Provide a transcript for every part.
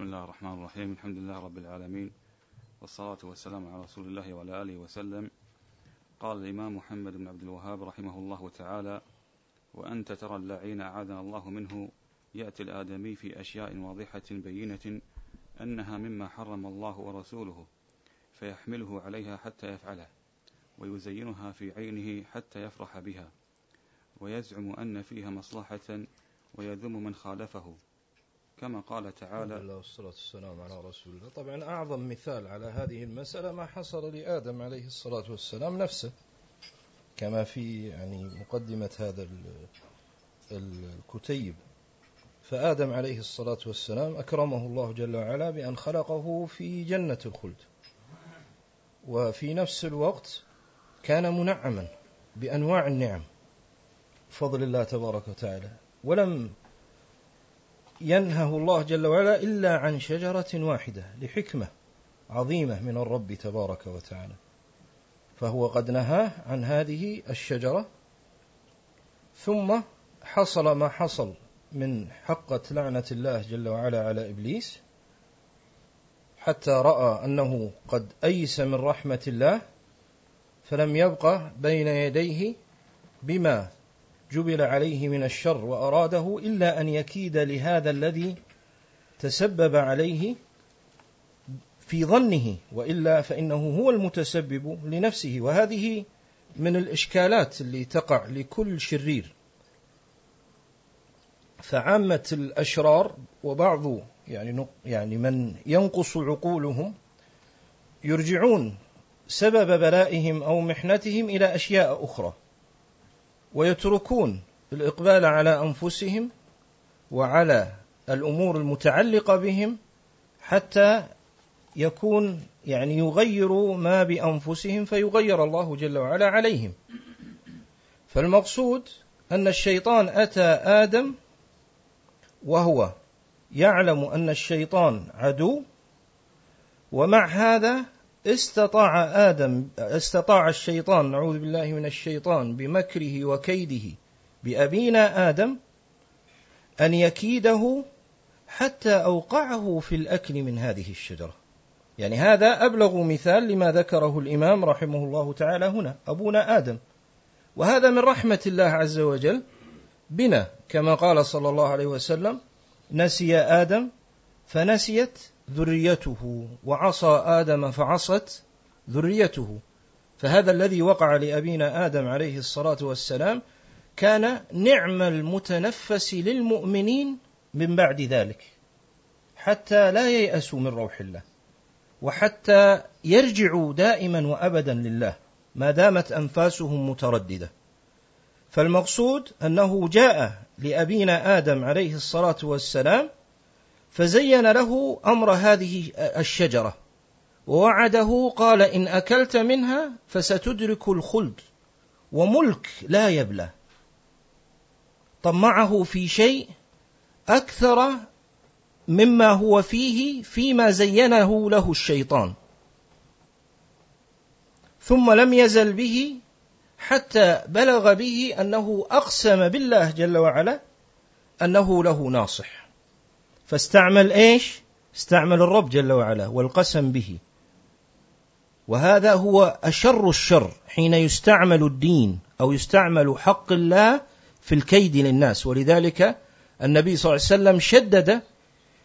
بسم الله الرحمن الرحيم. الحمد لله رب العالمين. والصلاة والسلام على رسول الله وعلى آله وسلم. قال الإمام محمد بن عبد الوهاب رحمه الله تعالى وأنت ترى اللعين أعاذنا الله منه. يأتي الآدمي في أشياء واضحة بينة أنها مما حرم الله ورسوله فيحمله عليها حتى يفعله ويزينها في عينه حتى يفرح بها ويزعم أن فيها مصلحة ويذم من خالفه. كما قال تعالى الله والصلاة والسلام على رسول الله. طبعا أعظم مثال على هذه المسألة ما حصل لآدم عليه الصلاة والسلام نفسه كما في يعني مقدمة هذا الكتيب. فآدم عليه الصلاة والسلام أكرمه الله جل وعلا بأن خلقه في جنة الخلد وفي نفس الوقت كان منعما بأنواع النعم فضل الله تبارك وتعالى. ولم ينهه الله جل وعلا إلا عن شجرة واحدة لحكمة عظيمة من الرب تبارك وتعالى. فهو قد نهاه عن هذه الشجرة ثم حصل ما حصل من حقة لعنة الله جل وعلا على إبليس حتى رأى أنه قد أيس من رحمة الله فلم يبقى بين يديه بما جبل عليه من الشر وأراده إلا أن يكيد لهذا الذي تسبب عليه في ظنه وإلا فإنه هو المتسبب لنفسه. وهذه من الإشكالات اللي تقع لكل شرير. فعامة الأشرار وبعض يعني يعني من ينقص عقولهم يرجعون سبب بلائهم أو محنتهم إلى أشياء أخرى. ويتركون الإقبال على أنفسهم وعلى الأمور المتعلقة بهم حتى يكون يعني يغيروا ما بأنفسهم فيغير الله جل وعلا عليهم. فالمقصود أن الشيطان أتى آدم وهو يعلم أن الشيطان عدو ومع هذا استطاع آدم استطاع الشيطان نعوذ بالله من الشيطان بمكره وكيده بأبينا آدم أن يكيده حتى أوقعه في الأكل من هذه الشجرة. يعني هذا أبلغ مثال لما ذكره الإمام رحمه الله تعالى هنا أبونا آدم. وهذا من رحمة الله عز وجل بنا كما قال صلى الله عليه وسلم نسي آدم فنسيت ذريته وعصى آدم فعصت ذريته. فهذا الذي وقع لأبينا آدم عليه الصلاة والسلام كان نعم المتنفس للمؤمنين من بعد ذلك حتى لا ييأسوا من روح الله وحتى يرجعوا دائما وأبدا لله ما دامت أنفاسهم مترددة. فالمقصود أنه جاء لأبينا آدم عليه الصلاة والسلام فزين له أمر هذه الشجرة ووعده قال إن أكلت منها فستدرك الخلد وملك لا يبلى. طمعه في شيء أكثر مما هو فيه فيما زينه له الشيطان. ثم لم يزل به حتى بلغ به أنه أقسم بالله جل وعلا أنه له ناصح. فاستعمل إيش؟ استعمل الرب جل وعلا والقسم به. وهذا هو أشر الشر حين يستعمل الدين أو يستعمل حق الله في الكيد للناس. ولذلك النبي صلى الله عليه وسلم شدد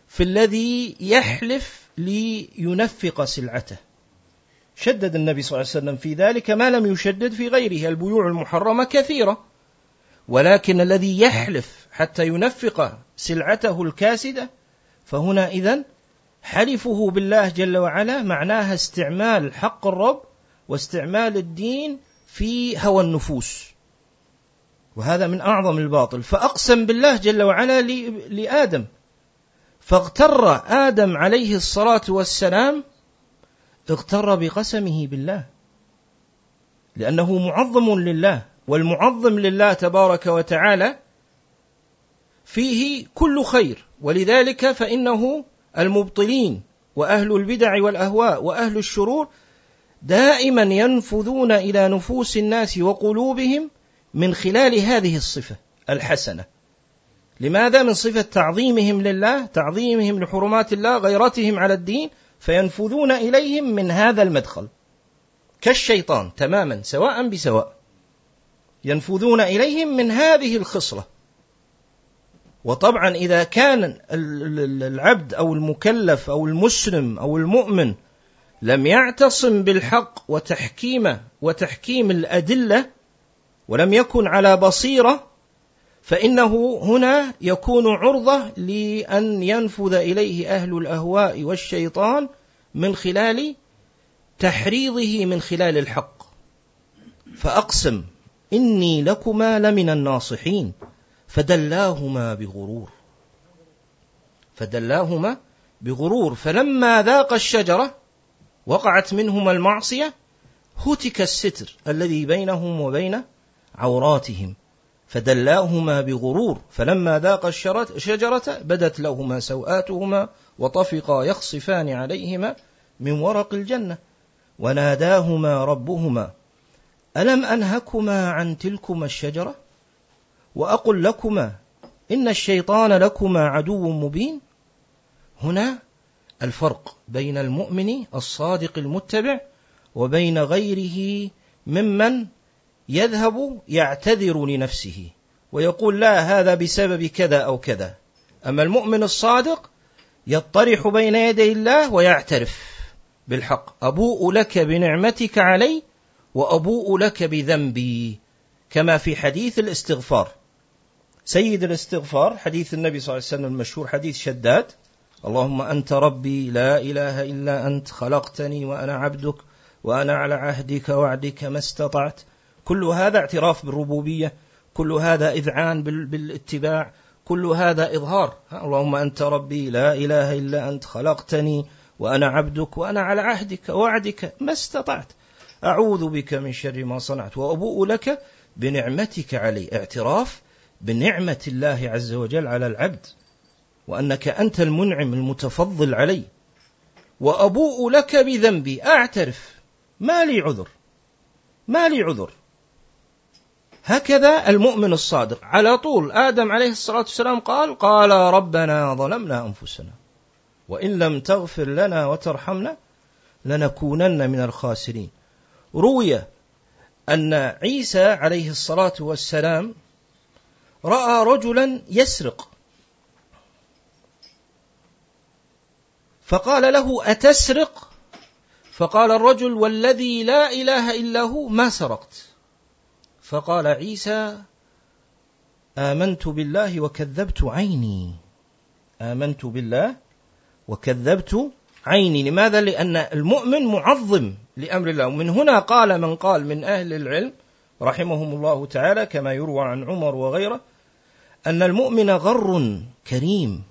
في الذي يحلف لينفق سلعته. شدد النبي صلى الله عليه وسلم في ذلك ما لم يشدد في غيره البيوع المحرمة كثيرة. ولكن الذي يحلف حتى ينفق سلعته الكاسدة فهنا اذا حلفه بالله جل وعلا معناها استعمال حق الرب واستعمال الدين في هوى النفوس. وهذا من أعظم الباطل. فأقسم بالله جل وعلا لآدم. فاغتر آدم عليه الصلاة والسلام اغتر بقسمه بالله. لأنه معظم لله والمعظم لله تبارك وتعالى فيه كل خير. ولذلك فإنه المبطلين وأهل البدع والأهواء وأهل الشرور دائما ينفذون إلى نفوس الناس وقلوبهم من خلال هذه الصفة الحسنة. لماذا؟ من صفة تعظيمهم لله تعظيمهم لحرمات الله غيرتهم على الدين فينفذون إليهم من هذا المدخل. كالشيطان تماما سواء بسواء. ينفذون إليهم من هذه الخصلة. وطبعا إذا كان العبد أو المكلف أو المسلم أو المؤمن لم يعتصم بالحق وتحكيمه وتحكيم الأدلة ولم يكن على بصيرة فإنه هنا يكون عرضة لأن ينفذ إليه أهل الأهواء والشيطان من خلال تحريضه من خلال الحق. فأقسم إني لكما لمن الناصحين. فدلاهما بغرور. فدلاهما بغرور. فلما ذاق الشجرة وقعت منهما المعصية هتك الستر الذي بينهم وبين عوراتهم. فدلاهما بغرور. فلما ذاق الشجرة بدت لهما سوآتهما وطفقا يخصفان عليهما من ورق الجنة. وناداهما ربهما ألم أنهكما عن تلكما الشجرة؟ وأقل لكما إن الشيطان لكما عدو مبين. هنا الفرق بين المؤمن الصادق المتبع وبين غيره ممن يذهب يعتذر لنفسه ويقول لا هذا بسبب كذا أو كذا. أما المؤمن الصادق يطرح بين يدي الله ويعترف بالحق. أبوء لك بنعمتك علي وأبوء لك بذنبي كما في حديث الاستغفار. سيد الاستغفار حديث النبي صلى الله عليه وسلم المشهور حديث شداد. اللهم أنت ربي لا إله إلا أنت خلقتني وأنا عبدك وأنا على عهدك وعدك ما استطعت. كل هذا اعتراف بالربوبية كل هذا إذعان بالاتباع كل هذا إظهار. اللهم أنت ربي لا إله إلا أنت خلقتني وأنا عبدك وأنا على عهدك ووعدك ما استطعت. أعوذ بك من شر ما صنعت وأبوء لك بنعمتك علي. اعتراف بنعمة الله عز وجل على العبد وأنك أنت المنعم المتفضل علي وأبوء لك بذنبي أعترف ما لي عذر ما لي عذر. هكذا المؤمن الصادق. على طول آدم عليه الصلاة والسلام قال قال ربنا ظلمنا أنفسنا وإن لم تغفر لنا وترحمنا لنكونن من الخاسرين. روي أن عيسى عليه الصلاة والسلام رأى رجلا يسرق. فقال له أتسرق؟ فقال الرجل والذي لا إله إلا هو ما سرقت؟ فقال عيسى آمنت بالله وكذبت عيني. آمنت بالله وكذبت عيني. لماذا؟ لأن المؤمن معظم لأمر الله. ومن هنا قال من قال من أهل العلم رحمهم الله تعالى كما يروى عن عمر وغيره أن المؤمن غر كريم.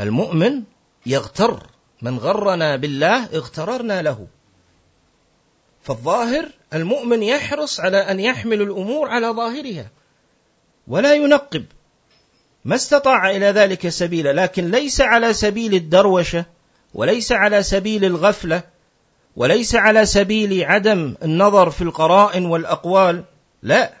المؤمن يغتر. من غرنا بالله اغتررنا له. فالظاهر المؤمن يحرص على أن يحمل الأمور على ظاهرها. ولا ينقب. ما استطاع إلى ذلك سبيلا. لكن ليس على سبيل الدروشة وليس على سبيل الغفلة وليس على سبيل عدم النظر في القرائن والأقوال. لا.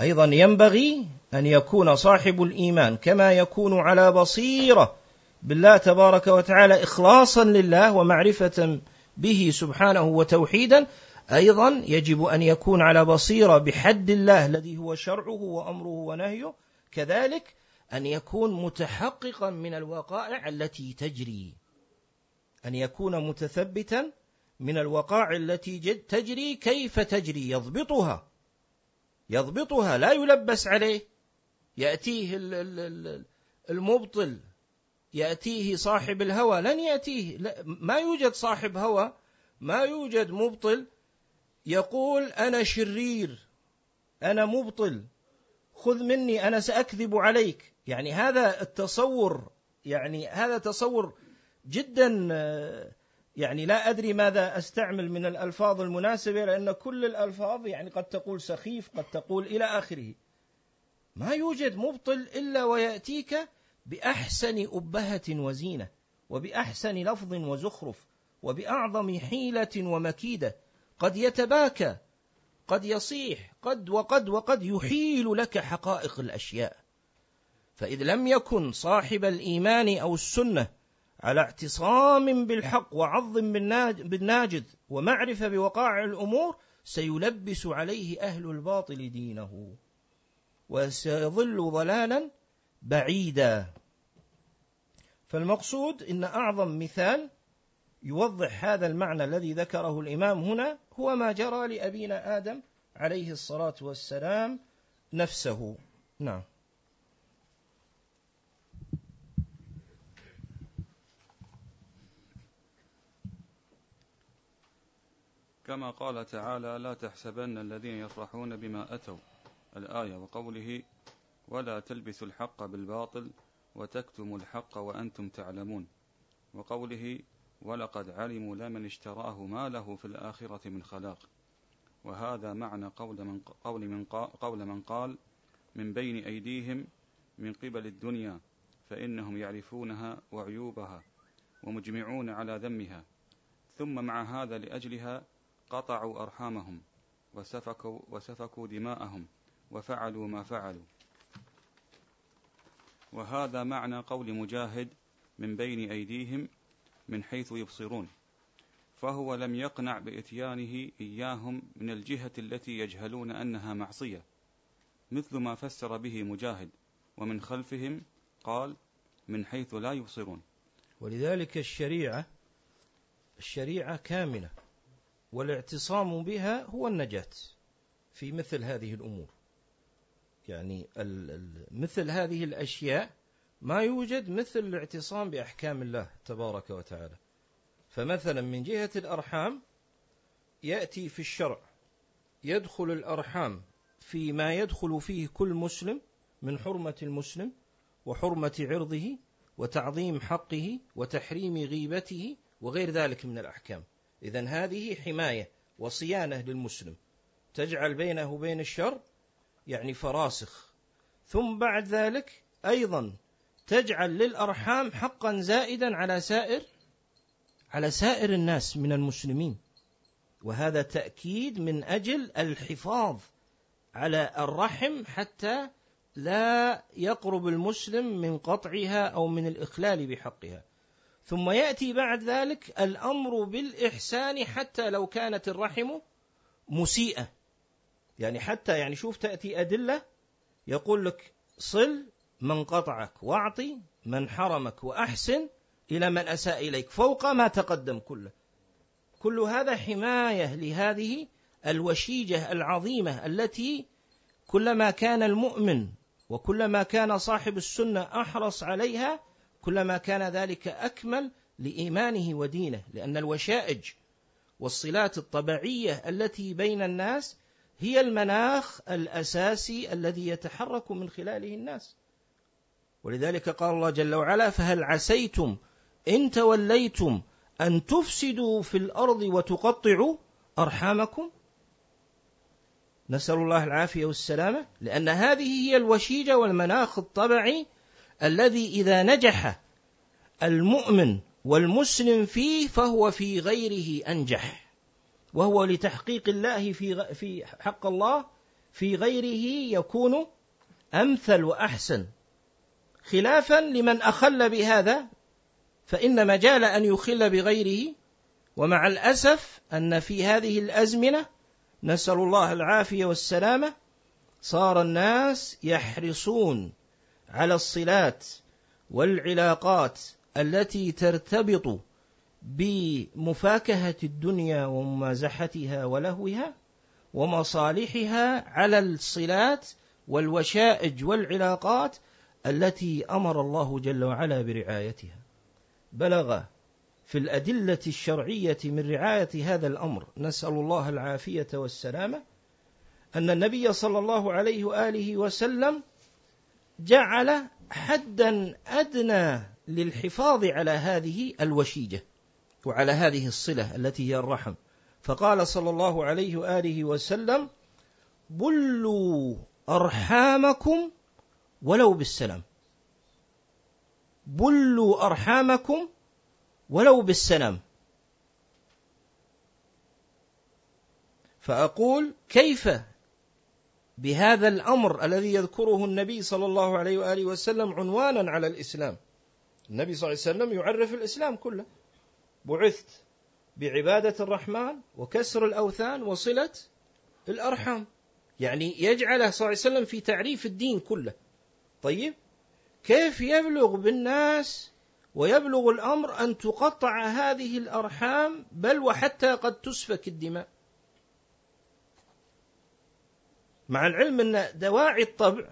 أيضا ينبغي أن يكون صاحب الإيمان كما يكون على بصيرة بالله تبارك وتعالى اخلاصا لله ومعرفة به سبحانه وتوحيدا أيضا يجب أن يكون على بصيرة بحد الله الذي هو شرعه وأمره ونهيه كذلك أن يكون متحققا من الوقائع التي تجري. أن يكون متثبتا من الوقائع التي تجري كيف تجري يضبطها. يضبطها لا يلبس عليه. يأتيه المبطل يأتيه صاحب الهوى. لن يأتيه ما يوجد صاحب هوى ما يوجد مبطل. يقول أنا شرير أنا مبطل. خذ مني أنا سأكذب عليك. يعني هذا التصور يعني هذا تصور جدا يعني لا أدري ماذا أستعمل من الألفاظ المناسبة لأن كل الألفاظ يعني قد تقول سخيف قد تقول إلى آخره. ما يوجد مبطل إلا ويأتيك بأحسن أبهة وزينة وبأحسن لفظ وزخرف وبأعظم حيلة ومكيدة. قد يتباكى قد يصيح قد وقد وقد يحيل لك حقائق الأشياء. فإذ لم يكن صاحب الإيمان أو السنة على اعتصام بالحق وعظ بالناجذ ومعرفة بوقائع الأمور سيلبس عليه أهل الباطل دينه. وسيظل ضلالا بعيدا. فالمقصود إن أعظم مثال يوضح هذا المعنى الذي ذكره الإمام هنا هو ما جرى لأبينا آدم عليه الصلاة والسلام نفسه. نعم. كما قال تعالى لا تحسبن الذين يفرحون بما أتوا الآية وقوله ولا تلبسوا الحق بالباطل وتكتموا الحق وأنتم تعلمون وقوله ولقد علموا لمن اشتراه ما له في الآخرة من خلاق وهذا معنى قول من قول من قول من قال من بين أيديهم من قبل الدنيا فإنهم يعرفونها وعيوبها ومجمعون على ذمها ثم مع هذا لأجلها قطعوا أرحامهم وسفكوا, وسفكوا دماءهم وفعلوا ما فعلوا. وهذا معنى قول مجاهد من بين أيديهم من حيث يبصرون فهو لم يقنع بإتيانه إياهم من الجهة التي يجهلون أنها معصية مثل ما فسر به مجاهد ومن خلفهم قال من حيث لا يبصرون ولذلك الشريعة الشريعة كاملة والاعتصام بها هو النجاة في مثل هذه الأمور. يعني مثل هذه الأشياء ما يوجد مثل الاعتصام بأحكام الله تبارك وتعالى. فمثلا من جهة الأرحام يأتي في الشرع يدخل الأرحام فيما يدخل فيه كل مسلم من حرمة المسلم وحرمة عرضه وتعظيم حقه وتحريم غيبته وغير ذلك من الأحكام. إذا هذه حماية وصيانة للمسلم. تجعل بينه وبين الشر يعني فراسخ. ثم بعد ذلك أيضا تجعل للأرحام حقا زائدا على سائر على سائر الناس من المسلمين. وهذا تأكيد من أجل الحفاظ على الرحم حتى لا يقرب المسلم من قطعها أو من الإخلال بحقها. ثم يأتي بعد ذلك الأمر بالإحسان حتى لو كانت الرحم مسيئة. يعني حتى يعني شوف تأتي أدلة يقول لك صل من قطعك واعطي من حرمك وأحسن إلى من أساء إليك فوق ما تقدم كله. كل هذا حماية لهذه الوشيجة العظيمة التي كلما كان المؤمن وكلما كان صاحب السنة أحرص عليها كلما كان ذلك أكمل لإيمانه ودينه لأن الوشائج والصلات الطبيعية التي بين الناس هي المناخ الأساسي الذي يتحرك من خلاله الناس. ولذلك قال الله جل وعلا فهل عسيتم إن توليتم أن تفسدوا في الأرض وتقطعوا أرحامكم؟ نسأل الله العافية والسلامة لأن هذه هي الوشيجة والمناخ الطبعي الذي إذا نجح المؤمن والمسلم فيه فهو في غيره أنجح. وهو لتحقيق الله في في حق الله في غيره يكون أمثل وأحسن. خلافا لمن أخل بهذا فإن مجال أن يخل بغيره ومع الأسف أن في هذه الأزمنة نسأل الله العافية والسلامة صار الناس يحرصون على الصلات والعلاقات التي ترتبط بمفاكهة الدنيا وممازحتها ولهوها ومصالحها على الصلات والوشائج والعلاقات التي أمر الله جل وعلا برعايتها. بلغ في الأدلة الشرعية من رعاية هذا الأمر نسأل الله العافية والسلامة أن النبي صلى الله عليه وآله وسلم جعل حدا أدنى للحفاظ على هذه الوشيجة. وعلى هذه الصلة التي هي الرحم. فقال صلى الله عليه وآله وسلم بلوا أرحامكم ولو بالسلام. بلوا أرحامكم ولو بالسلام. فأقول كيف بهذا الأمر الذي يذكره النبي صلى الله عليه وآله وسلم عنوانا على الإسلام؟ النبي صلى الله عليه وسلم يعرف الإسلام كله. بعثت بعبادة الرحمن وكسر الأوثان وصلة الأرحام. يعني يجعله صلى الله عليه وسلم في تعريف الدين كله. طيب كيف يبلغ بالناس ويبلغ الأمر أن تقطع هذه الأرحام بل وحتى قد تسفك الدماء؟ مع العلم أن دواعي الطبع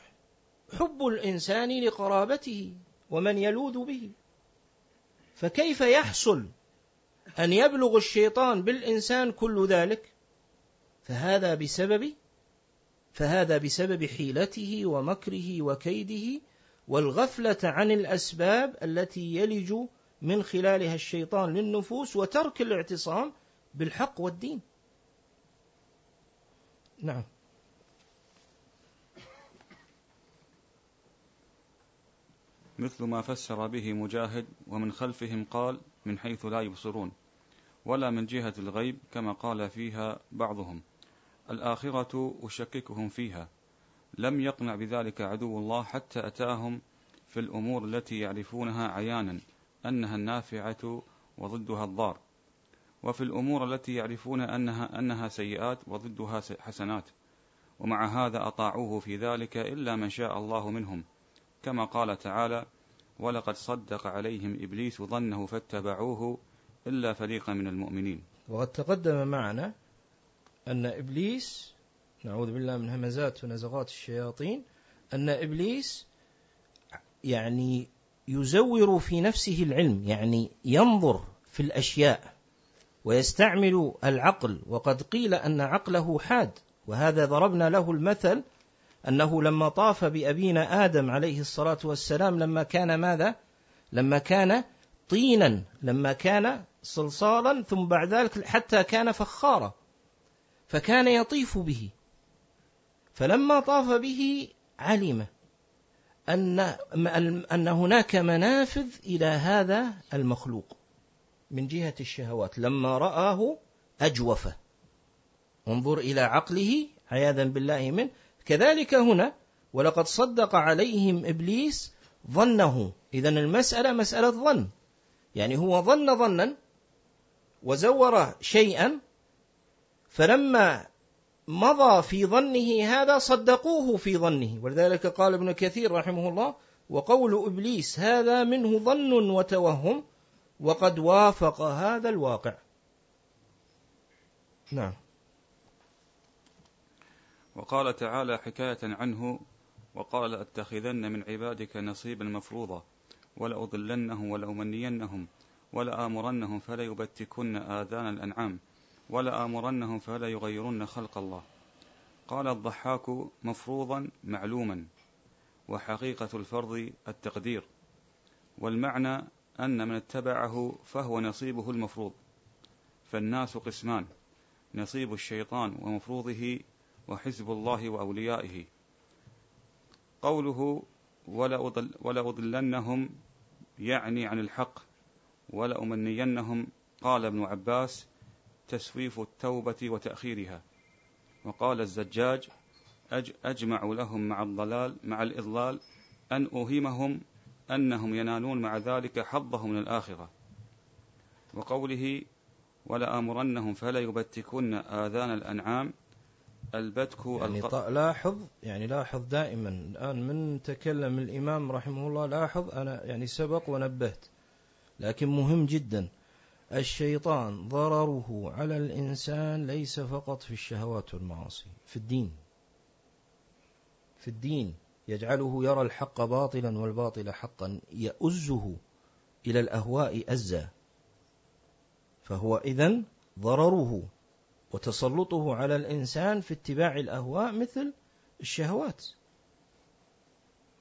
حب الإنسان لقرابته ومن يلوذ به فكيف يحصل أن يبلغ الشيطان بالإنسان كل ذلك فهذا بسبب فهذا بسبب حيلته ومكره وكيده والغفلة عن الأسباب التي يلج من خلالها الشيطان للنفوس وترك الاعتصام بالحق والدين. نعم. مثل ما فسر به مجاهد ومن خلفهم قال من حيث لا يبصرون ولا من جهة الغيب كما قال فيها بعضهم. الآخرة أشككهم فيها. لم يقنع بذلك عدو الله حتى أتاهم في الأمور التي يعرفونها عيانا أنها النافعة وضدها الضار. وفي الأمور التي يعرفون أنها أنها سيئات وضدها حسنات. ومع هذا أطاعوه في ذلك إلا من شاء الله منهم. كما قال تعالى ولقد صدق عليهم إبليس ظنه فاتبعوه إلا فريقا من المؤمنين. وقد تقدم معنا أن إبليس نعوذ بالله من همزات ونزغات الشياطين أن إبليس يعني يزور في نفسه العلم يعني ينظر في الأشياء ويستعمل العقل وقد قيل أن عقله حاد وهذا ضربنا له المثل أنه لما طاف بأبينا آدم عليه الصلاة والسلام لما كان ماذا؟ لما كان طينا لما كان صلصالا ثم بعد ذلك حتى كان فخارا فكان يطيف به. فلما طاف به علم أن أن هناك منافذ إلى هذا المخلوق من جهة الشهوات. لما رآه أجوف. انظر إلى عقله عياذا بالله منه. كذلك هنا ولقد صدق عليهم إبليس ظنه. إذا المسألة مسألة ظن. يعني هو ظن ظنا وزور شيئا فلما مضى في ظنه هذا صدقوه في ظنه. ولذلك قال ابن كثير رحمه الله وقول إبليس هذا منه ظن وتوهم وقد وافق هذا الواقع. نعم. وقال تعالى حكاية عنه وقال أتخذن من عبادك نصيبا مفروضا ولأضلنهم ولأمنينهم ولآمرنهم فليبتكن آذان الأنعام ولآمرنهم فلا يغيرن خلق الله. قال الضحاك مفروضا معلوما وحقيقة الفرض التقدير والمعنى أن من اتبعه فهو نصيبه المفروض فالناس قسمان نصيب الشيطان ومفروضه وحزب الله وأوليائه. قوله ولا أضلنهم يعني عن الحق ولأمنينهم قال ابن عباس تسويف التوبة وتأخيرها. وقال الزجاج أج أجمع لهم مع الضلال مع الإضلال أن أوهمهم أنهم ينالون مع ذلك حظهم من الآخرة. وقوله ولآمرنهم فلا يبتكن آذان الأنعام البتك يعني لاحظ يعني لاحظ دائما الآن من تكلم الإمام رحمه الله لاحظ أنا يعني سبق ونبهت لكن مهم جدا. الشيطان ضرره على الإنسان ليس فقط في الشهوات والمعاصي في الدين. في الدين يجعله يرى الحق باطلا والباطل حقا يؤزه إلى الأهواء أزا فهو إذن ضرره وتسلطه على الإنسان في اتباع الأهواء مثل الشهوات.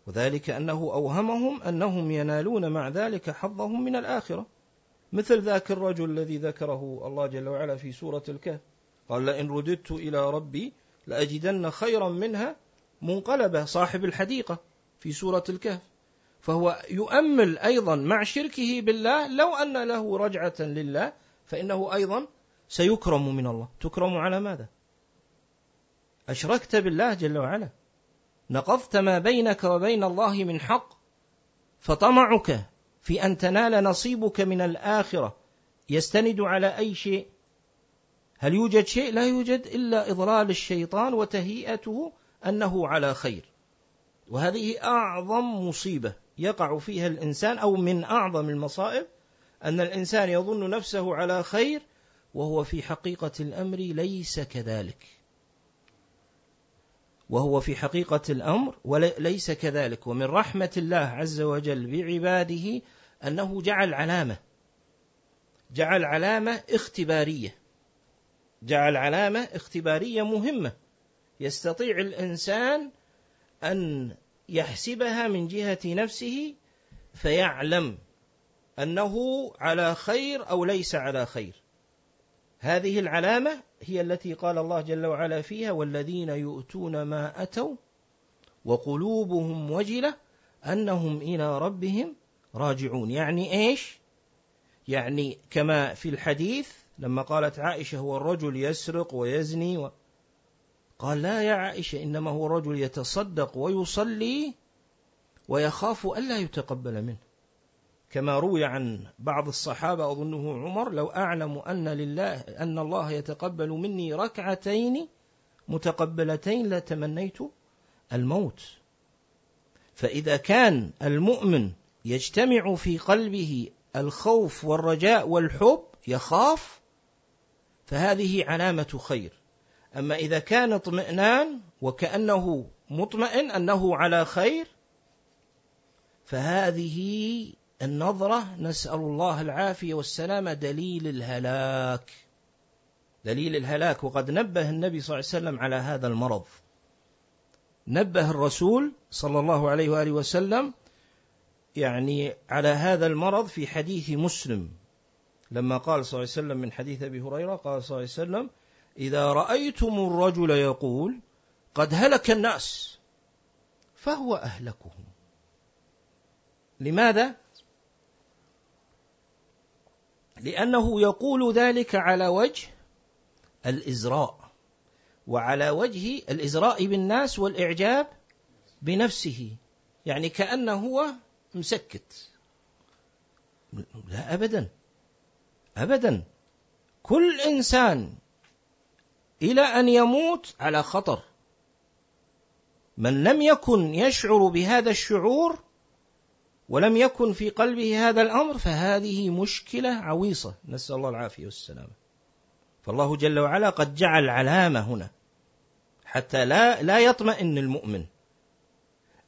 وذلك أنه أوهمهم أنهم ينالون مع ذلك حظهم من الآخرة. مثل ذاك الرجل الذي ذكره الله جل وعلا في سورة الكهف. قال لئن رددت إلى ربي لأجدن خيرا منها منقلبة. صاحب الحديقة في سورة الكهف. فهو يؤمل أيضا مع شركه بالله لو أن له رجعة لله فإنه أيضا سيكرم من الله. تكرم على ماذا؟ أشركت بالله جل وعلا. نقضت ما بينك وبين الله من حق فطمعك في أن تنال نصيبك من الآخرة. يستند على أي شيء؟ هل يوجد شيء؟ لا يوجد إلا إضلال الشيطان وتهيئته أنه على خير. وهذه أعظم مصيبة يقع فيها الإنسان أو من أعظم المصائب أن الإنسان يظن نفسه على خير وهو في حقيقة الأمر ليس كذلك. وهو في حقيقة الأمر وليس كذلك. ومن رحمة الله عز وجل بعباده أنه جعل علامة جعل علامة اختبارية جعل علامة اختبارية مهمة. يستطيع الإنسان أن يحسبها من جهة نفسه فيعلم أنه على خير أو ليس على خير. هذه العلامة هي التي قال الله جل وعلا فيها والذين يؤتون ما أتوا وقلوبهم وجلة أنهم إلى ربهم راجعون. يعني إيش؟ يعني كما في الحديث لما قالت عائشة هو الرجل يسرق ويزني و... قال لا يا عائشة إنما هو رجل يتصدق ويصلي ويخاف ألا يتقبل منه. كما روي عن بعض الصحابة أظنه عمر لو أعلم أن لله أن الله يتقبل مني ركعتين متقبلتين لتمنيت الموت. فإذا كان المؤمن يجتمع في قلبه الخوف والرجاء والحب يخاف فهذه علامة خير. أما إذا كان اطمئنان وكأنه مطمئن أنه على خير فهذه النظرة نسأل الله العافية والسلامة دليل الهلاك. دليل الهلاك. وقد نبه النبي صلى الله عليه وسلم على هذا المرض. نبه الرسول صلى الله عليه وآله وسلم يعني على هذا المرض في حديث مسلم. لما قال صلى الله عليه وسلم من حديث أبي هريرة قال صلى الله عليه وسلم إذا رأيتم الرجل يقول قد هلك الناس فهو أهلكهم. لماذا؟ لأنه يقول ذلك على وجه الإزراء وعلى وجه الإزراء بالناس والإعجاب بنفسه يعني كأنه هو مسكت. لا أبدا أبدا. كل إنسان إلى أن يموت على خطر من لم يكن يشعر بهذا الشعور ولم يكن في قلبه هذا الأمر فهذه مشكلة عويصة. نسأل الله العافية والسلامة. فالله جل وعلا قد جعل علامة هنا حتى لا لا يطمئن المؤمن.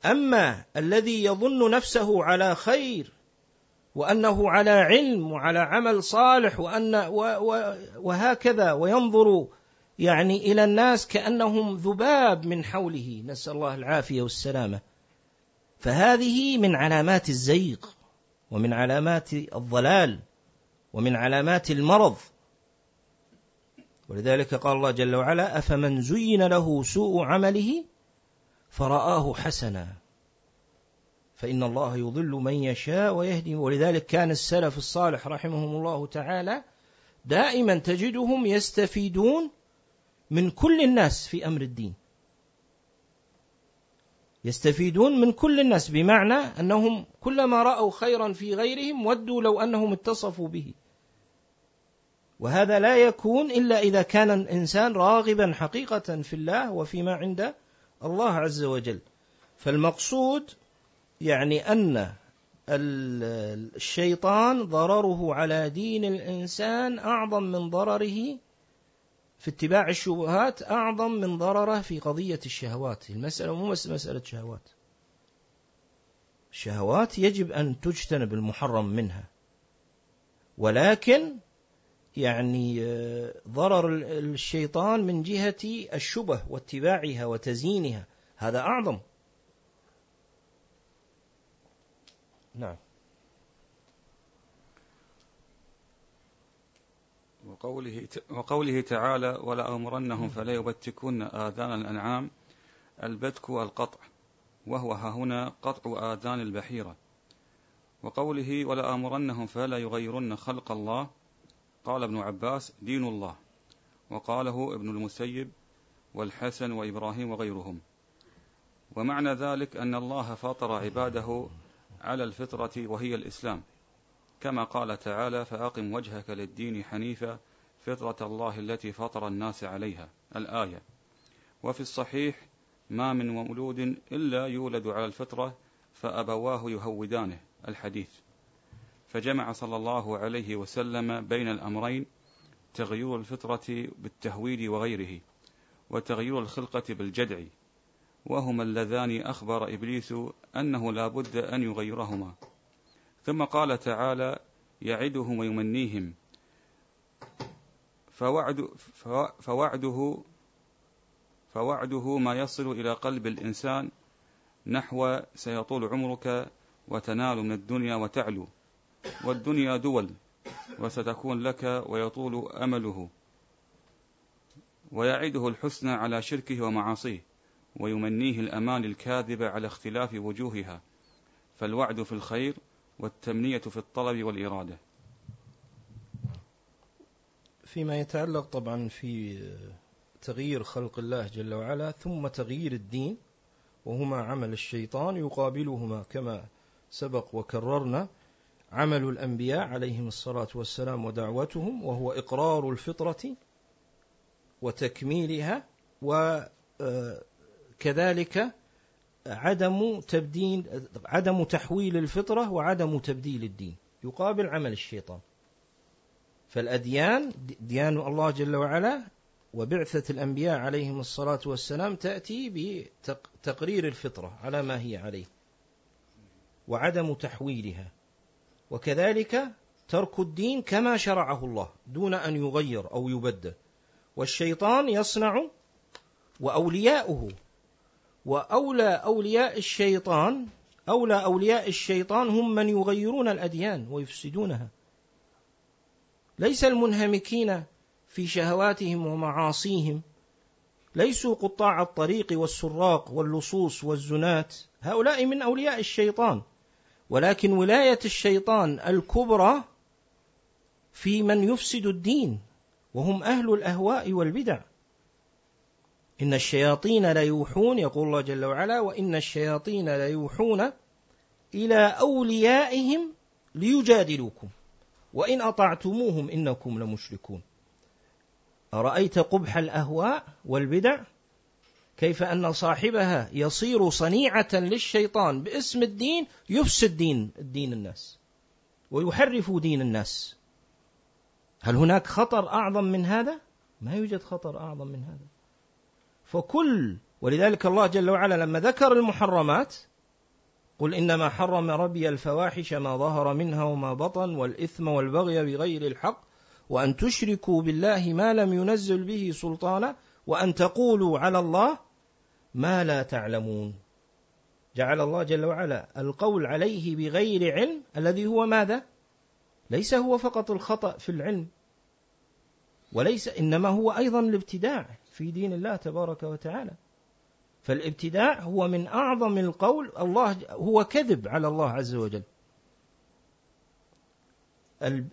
أما الذي يظن نفسه على خير وأنه على علم وعلى عمل صالح وأن وهكذا وينظر يعني إلى الناس كأنهم ذباب من حوله. نسأل الله العافية والسلامة. فهذه من علامات الزيغ ومن علامات الضلال ومن علامات المرض. ولذلك قال الله جل وعلا أفمن زين له سوء عمله فرآه حسنا. فإن الله يضل من يشاء ويهدي. ولذلك كان السلف الصالح رحمهم الله تعالى دائما تجدهم يستفيدون من كل الناس في أمر الدين. يستفيدون من كل الناس بمعنى أنهم كلما رأوا خيرا في غيرهم ودوا لو أنهم اتصفوا به. وهذا لا يكون إلا إذا كان الإنسان راغبا حقيقة في الله وفيما عند الله عز وجل. فالمقصود يعني أن الشيطان ضرره على دين الإنسان أعظم من ضرره في اتباع الشبهات أعظم من ضرره في قضية الشهوات. المسألة مو مسألة شهوات. الشهوات يجب أن تجتنب المحرم منها. ولكن يعني آه، ضرر الشيطان من جهة الشبه واتباعها وتزيينها. هذا أعظم. نعم. وقوله, وقوله تعالى ولا أمرنهم فلا يبتكن آذان الأنعام البتك القطع وهو هنا قطع آذان البحيرة. وقوله ولا أمرنهم فلا يغيرن خلق الله. قال ابن عباس دين الله. وقاله ابن المسيب والحسن وإبراهيم وغيرهم. ومعنى ذلك أن الله فاطر عباده على الفطرة وهي الإسلام. كما قال تعالى فأقم وجهك للدين حنيفا فطرة الله التي فطر الناس عليها. الآية. وفي الصحيح ما من مولود إلا يولد على الفطرة فأبواه يهودانه. الحديث. فجمع صلى الله عليه وسلم بين الأمرين تغيير الفطرة بالتهويد وغيره وتغيير الخلقة بالجدع وهما اللذان أخبر إبليس أنه لا بد أن يغيرهما. ثم قال تعالى يعدهم ويمنيهم. فوعد فوعده فوعده ما يصل إلى قلب الإنسان نحو سيطول عمرك وتنال من الدنيا وتعلو. والدنيا دول وستكون لك ويطول أمله. ويعده الحسنى على شركه ومعاصيه ويمنيه الأمان الكاذبة على اختلاف وجوهها. فالوعد في الخير والتمنية في الطلب والإرادة. فيما يتعلق طبعا في تغيير خلق الله جل وعلا ثم تغيير الدين وهما عمل الشيطان يقابلهما كما سبق وكررنا. عمل الأنبياء عليهم الصلاة والسلام ودعوتهم وهو إقرار الفطرة وتكميلها وكذلك عدم تبدين عدم تحويل الفطرة وعدم تبديل الدين. يقابل عمل الشيطان. فالأديان ديان الله جل وعلا وبعثة الأنبياء عليهم الصلاة والسلام تأتي بتقرير الفطرة على ما هي عليه وعدم تحويلها. وكذلك ترك الدين كما شرعه الله دون أن يغير أو يبدل. والشيطان يصنع وأولياؤه وأولى أولياء الشيطان أولى أولياء الشيطان هم من يغيرون الأديان ويفسدونها. ليس المنهمكين في شهواتهم ومعاصيهم ليسوا قطاع الطريق والسراق واللصوص والزنات. هؤلاء من أولياء الشيطان. ولكن ولاية الشيطان الكبرى في من يفسد الدين وهم أهل الأهواء والبدع. إن الشياطين ليوحون يقول الله جل وعلا وإن الشياطين ليوحون إلى أوليائهم ليجادلوكم وإن أطعتموهم إنكم لمشركون. أرأيت قبح الأهواء والبدع؟ كيف أن صاحبها يصير صنيعة للشيطان باسم الدين يفسد دين الدين الناس ويحرف دين الناس. هل هناك خطر أعظم من هذا؟ ما يوجد خطر أعظم من هذا. فكل ولذلك الله جل وعلا لما ذكر المحرمات قل إنما حرم ربي الفواحش ما ظهر منها وما بطن والإثم والبغي بغير الحق وأن تشركوا بالله ما لم ينزل به سلطانا وأن تقولوا على الله ما لا تعلمون. جعل الله جل وعلا القول عليه بغير علم الذي هو ماذا؟ ليس هو فقط الخطأ في العلم وليس إنما هو أيضا الابتداع. في دين الله تبارك وتعالى. فالابتداع هو من أعظم القول الله هو كذب على الله عز وجل.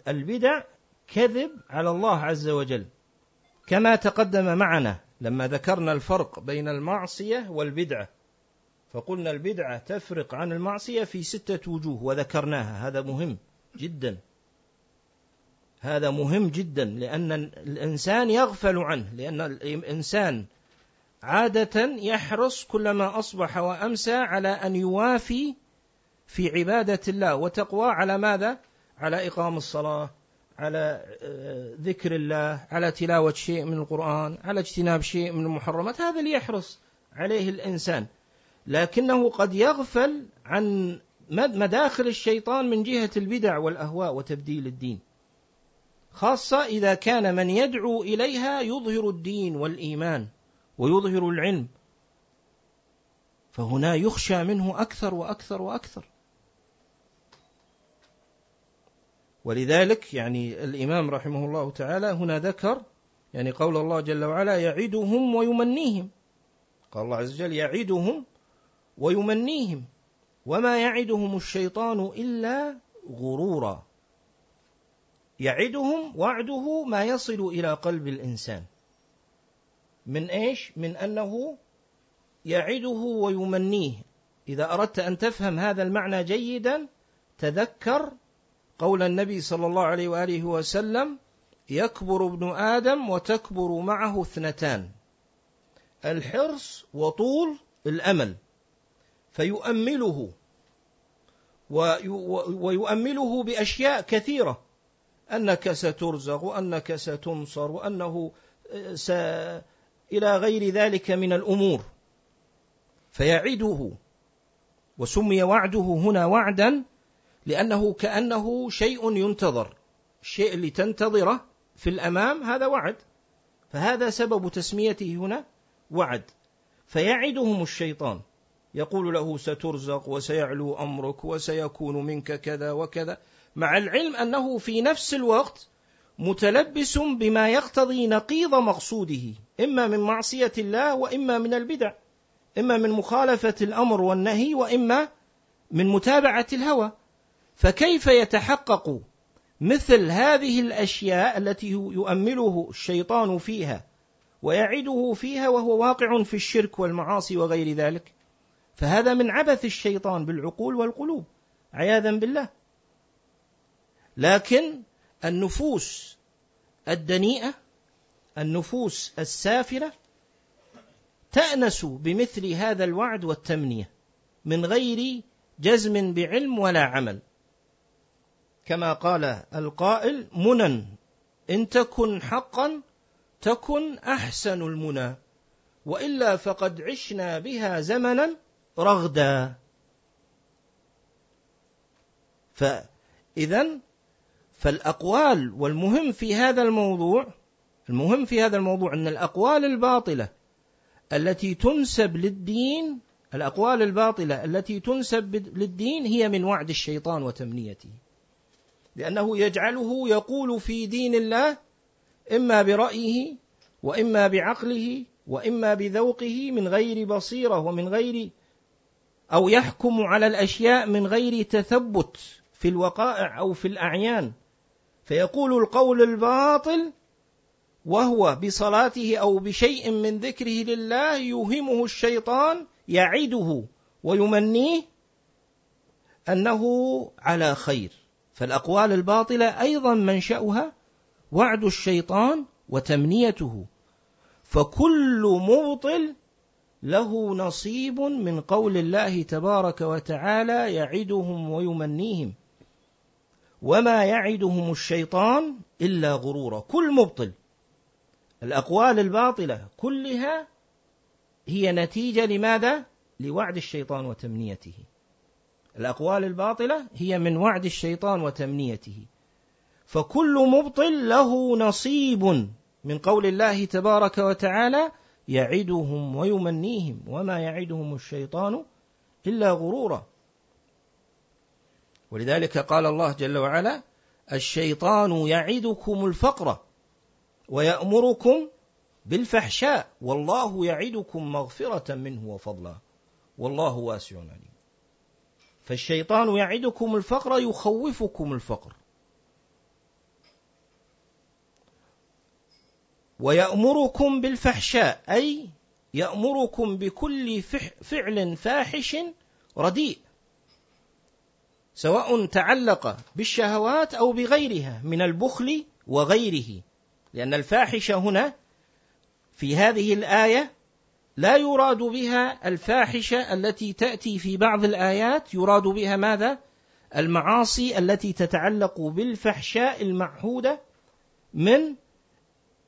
البدع كذب على الله عز وجل. كما تقدم معنا لما ذكرنا الفرق بين المعصية والبدعة. فقلنا البدعة تفرق عن المعصية في ستة وجوه وذكرناها هذا مهم جدا. هذا مهم جدا لأن الإنسان يغفل عنه لأن الإنسان عادة يحرص كلما أصبح وأمسى على أن يوافي في عبادة الله. وتقوى على ماذا؟ على إقام الصلاة على آه، ذكر الله على تلاوة شيء من القرآن على اجتناب شيء من المحرمات. هذا اللي يحرص عليه الإنسان. لكنه قد يغفل عن مداخل الشيطان من جهة البدع والأهواء وتبديل الدين. خاصة إذا كان من يدعو إليها يظهر الدين والإيمان ويظهر العلم. فهنا يخشى منه أكثر وأكثر وأكثر. ولذلك يعني الإمام رحمه الله تعالى هنا ذكر يعني قول الله جل وعلا يعدهم ويمنيهم. قال الله عز وجل يعدهم ويمنيهم. وما يعدهم الشيطان إلا غرورا. يعدهم وعده ما يصل إلى قلب الإنسان. من إيش؟ من أنه يعده ويمنيه. إذا أردت أن تفهم هذا المعنى جيدا تذكر قول النبي صلى الله عليه وآله وسلم يكبر ابن آدم وتكبر معه اثنتان. الحرص وطول الأمل. فيؤمله ويؤمله بأشياء كثيرة. أنك سترزق وأنك ستنصر وأنه س إلى غير ذلك من الأمور. فيعده وسمي وعده هنا وعدا لأنه كأنه شيء ينتظر الشيء اللي تنتظره في الأمام هذا وعد. فهذا سبب تسميته هنا وعد. فيعدهم الشيطان. يقول له سترزق وسيعلو أمرك وسيكون منك كذا وكذا. مع العلم أنه في نفس الوقت متلبس بما يقتضي نقيض مقصوده إما من معصية الله وإما من البدع إما من مخالفة الأمر والنهي وإما من متابعة الهوى. فكيف يتحقق مثل هذه الأشياء التي يؤمله الشيطان فيها ويعده فيها وهو واقع في الشرك والمعاصي وغير ذلك؟ فهذا من عبث الشيطان بالعقول والقلوب عياذا بالله. لكن النفوس الدنيئة النفوس السافله تأنس بمثل هذا الوعد والتمنية من غير جزم بعلم ولا عمل. كما قال القائل منى إن تكن حقا تكن أحسن المنى وإلا فقد عشنا بها زمنا رغدا. فاذا فالأقوال والمهم في هذا الموضوع المهم في هذا الموضوع أن الأقوال الباطلة التي تنسب للدين الأقوال الباطلة التي تنسب للدين هي من وعد الشيطان وتمنيته. لأنه يجعله يقول في دين الله إما برأيه وإما بعقله وإما بذوقه من غير بصيرة ومن غير أو يحكم على الأشياء من غير تثبت في الوقائع أو في الأعيان. فيقول القول الباطل وهو بصلاته أو بشيء من ذكره لله يوهمه الشيطان يعده ويمنيه أنه على خير. فالأقوال الباطلة أيضا منشأها وعد الشيطان وتمنيته. فكل مبطل له نصيب من قول الله تبارك وتعالى يعدهم ويمنيهم. وما يعدهم الشيطان إلا غرورا كل مبطل. الأقوال الباطلة كلها هي نتيجة لماذا؟ لوعد الشيطان وتمنيته. الأقوال الباطلة هي من وعد الشيطان وتمنيته. فكل مبطل له نصيب من قول الله تبارك وتعالى يعدهم ويمنيهم. وما يعدهم الشيطان إلا غرورا. ولذلك قال الله جل وعلا الشيطان يعدكم الفقر ويأمركم بالفحشاء والله يعدكم مغفرة منه وفضلا والله واسع عليم. فالشيطان يعدكم الفقر يخوفكم الفقر. ويأمركم بالفحشاء أي يأمركم بكل فعل فاحش رديء. سواء تعلق بالشهوات أو بغيرها من البخل وغيره. لأن الفاحشة هنا في هذه الآية لا يراد بها الفاحشة التي تأتي في بعض الآيات يراد بها ماذا؟ المعاصي التي تتعلق بالفحشاء المعهودة من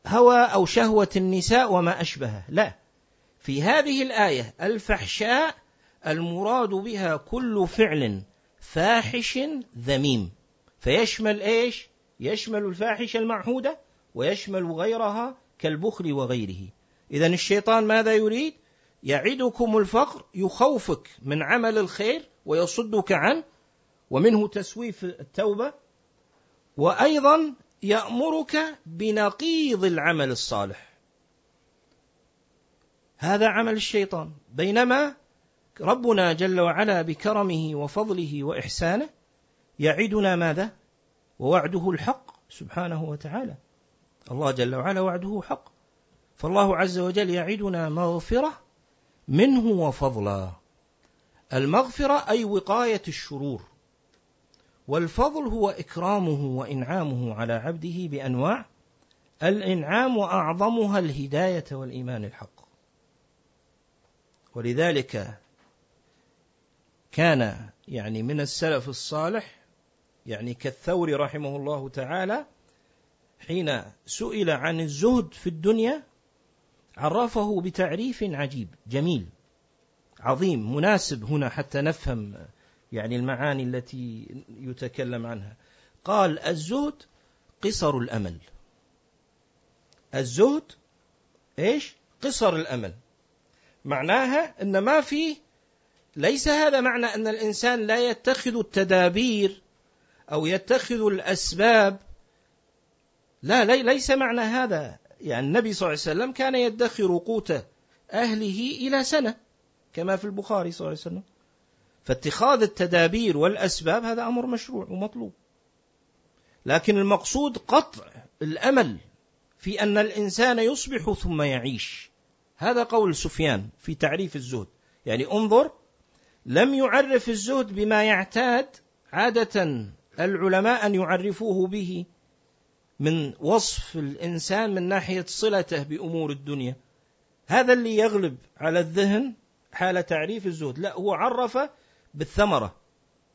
هوى أو شهوة النساء وما أشبهه لا. في هذه الآية الفحشاء المراد بها كل فعل فاحش ذميم فيشمل إيش؟ يشمل الفاحشة المعهودة ويشمل غيرها كالبخل وغيره إذا الشيطان ماذا يريد؟ يعدكم الفقر يخوفك من عمل الخير ويصدك عنه ومنه تسويف التوبة وأيضا يأمرك بنقيض العمل الصالح هذا عمل الشيطان بينما ربنا جل وعلا بكرمه وفضله وإحسانه يعدنا ماذا؟ ووعده الحق سبحانه وتعالى. الله جل وعلا وعده حق. فالله عز وجل يعدنا مغفرة منه وفضلا. المغفرة أي وقاية الشرور. والفضل هو إكرامه وإنعامه على عبده بأنواع. الإنعام وأعظمها الهداية والإيمان الحق. ولذلك كان يعني من السلف الصالح يعني كالثور رحمه الله تعالى حين سئل عن الزهد في الدنيا عرفه بتعريف عجيب جميل عظيم مناسب هنا حتى نفهم يعني المعاني التي يتكلم عنها. قال الزهد قصر الأمل. الزهد إيش؟ قصر الأمل. معناها إن ما في ليس هذا معنى أن الإنسان لا يتخذ التدابير أو يتخذ الأسباب. لا ليس معنى هذا. يعني النبي صلى الله عليه وسلم كان يدخر قوت أهله إلى سنة كما في البخاري صلى الله عليه وسلم. فاتخاذ التدابير والأسباب هذا أمر مشروع ومطلوب. لكن المقصود قطع الأمل في أن الإنسان يصبح ثم يعيش. هذا قول سفيان في تعريف الزهد. يعني انظر لم يعرف الزهد بما يعتاد عادة العلماء أن يعرفوه به من وصف الإنسان من ناحية صلته بأمور الدنيا. هذا اللي يغلب على الذهن حال تعريف الزهد. لا هو عرف بالثمرة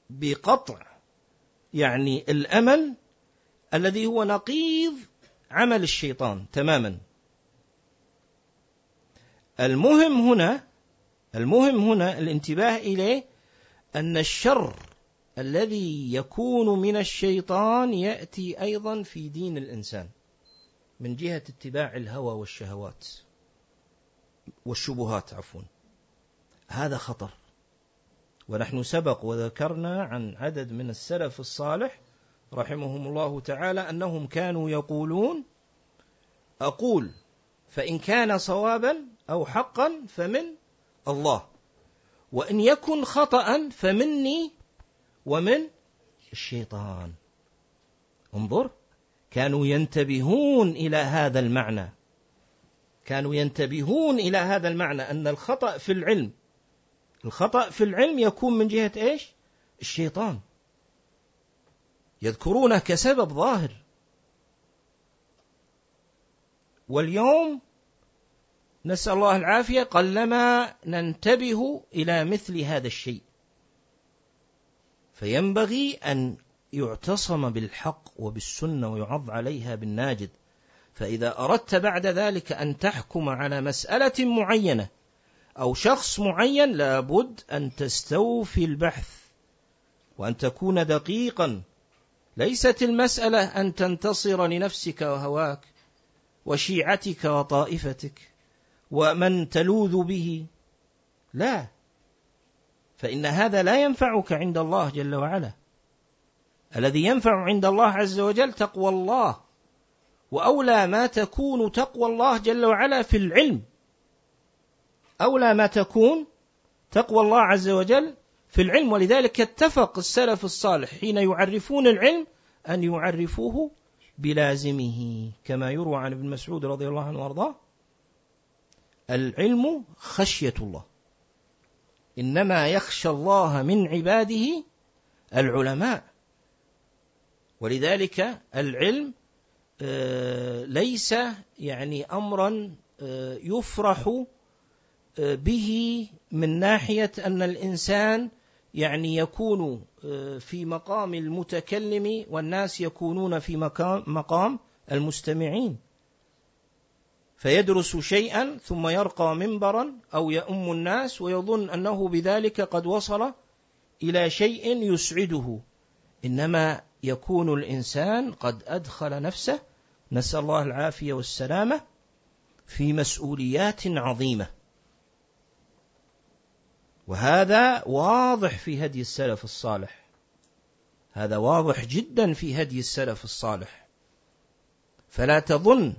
بقطع يعني الأمل الذي هو نقيض عمل الشيطان تماما. المهم هنا المهم هنا الانتباه إليه أن الشر الذي يكون من الشيطان يأتي أيضا في دين الإنسان من جهة اتباع الهوى والشهوات والشبهات عفوا. هذا خطر. ونحن سبق وذكرنا عن عدد من السلف الصالح رحمهم الله تعالى أنهم كانوا يقولون أقول فإن كان صوابا أو حقا فمن الله. وإن يكن خطا فمني ومن الشيطان. انظر كانوا ينتبهون إلى هذا المعنى. كانوا ينتبهون إلى هذا المعنى أن الخطأ في العلم. الخطأ في العلم يكون من جهة إيش؟ الشيطان. يذكرونه كسبب ظاهر. واليوم نسأل الله العافية. قلما ننتبه إلى مثل هذا الشيء. فينبغي أن يعتصم بالحق وبالسنة ويعض عليها بالناجد. فإذا أردت بعد ذلك أن تحكم على مسألة معينة أو شخص معين لابد أن تستوفي البحث وأن تكون دقيقا. ليست المسألة أن تنتصر لنفسك وهواك وشيعتك وطائفتك. ومن تلوذ به لا فإن هذا لا ينفعك عند الله جل وعلا الذي ينفع عند الله عز وجل تقوى الله وأولى ما تكون تقوى الله جل وعلا في العلم. أولى ما تكون تقوى الله عز وجل في العلم. ولذلك اتفق السلف الصالح حين يعرفون العلم أن يعرفوه بلازمه كما يروى عن ابن مسعود رضي الله عنه وارضاه. العلم خشية الله. إنما يخشى الله من عباده العلماء. ولذلك العلم آه، ليس يعني امرا آه، يفرح آه، به من ناحية أن الإنسان يعني يكون في مقام المتكلم والناس يكونون في مقام المستمعين. فيدرس شيئا ثم يرقى منبرا أو يؤم الناس ويظن أنه بذلك قد وصل إلى شيء يسعده. إنما يكون الإنسان قد أدخل نفسه. نسأل الله العافية والسلامة في مسؤوليات عظيمة. وهذا واضح في هدي السلف الصالح. هذا واضح جدا في هدي السلف الصالح. فلا تظن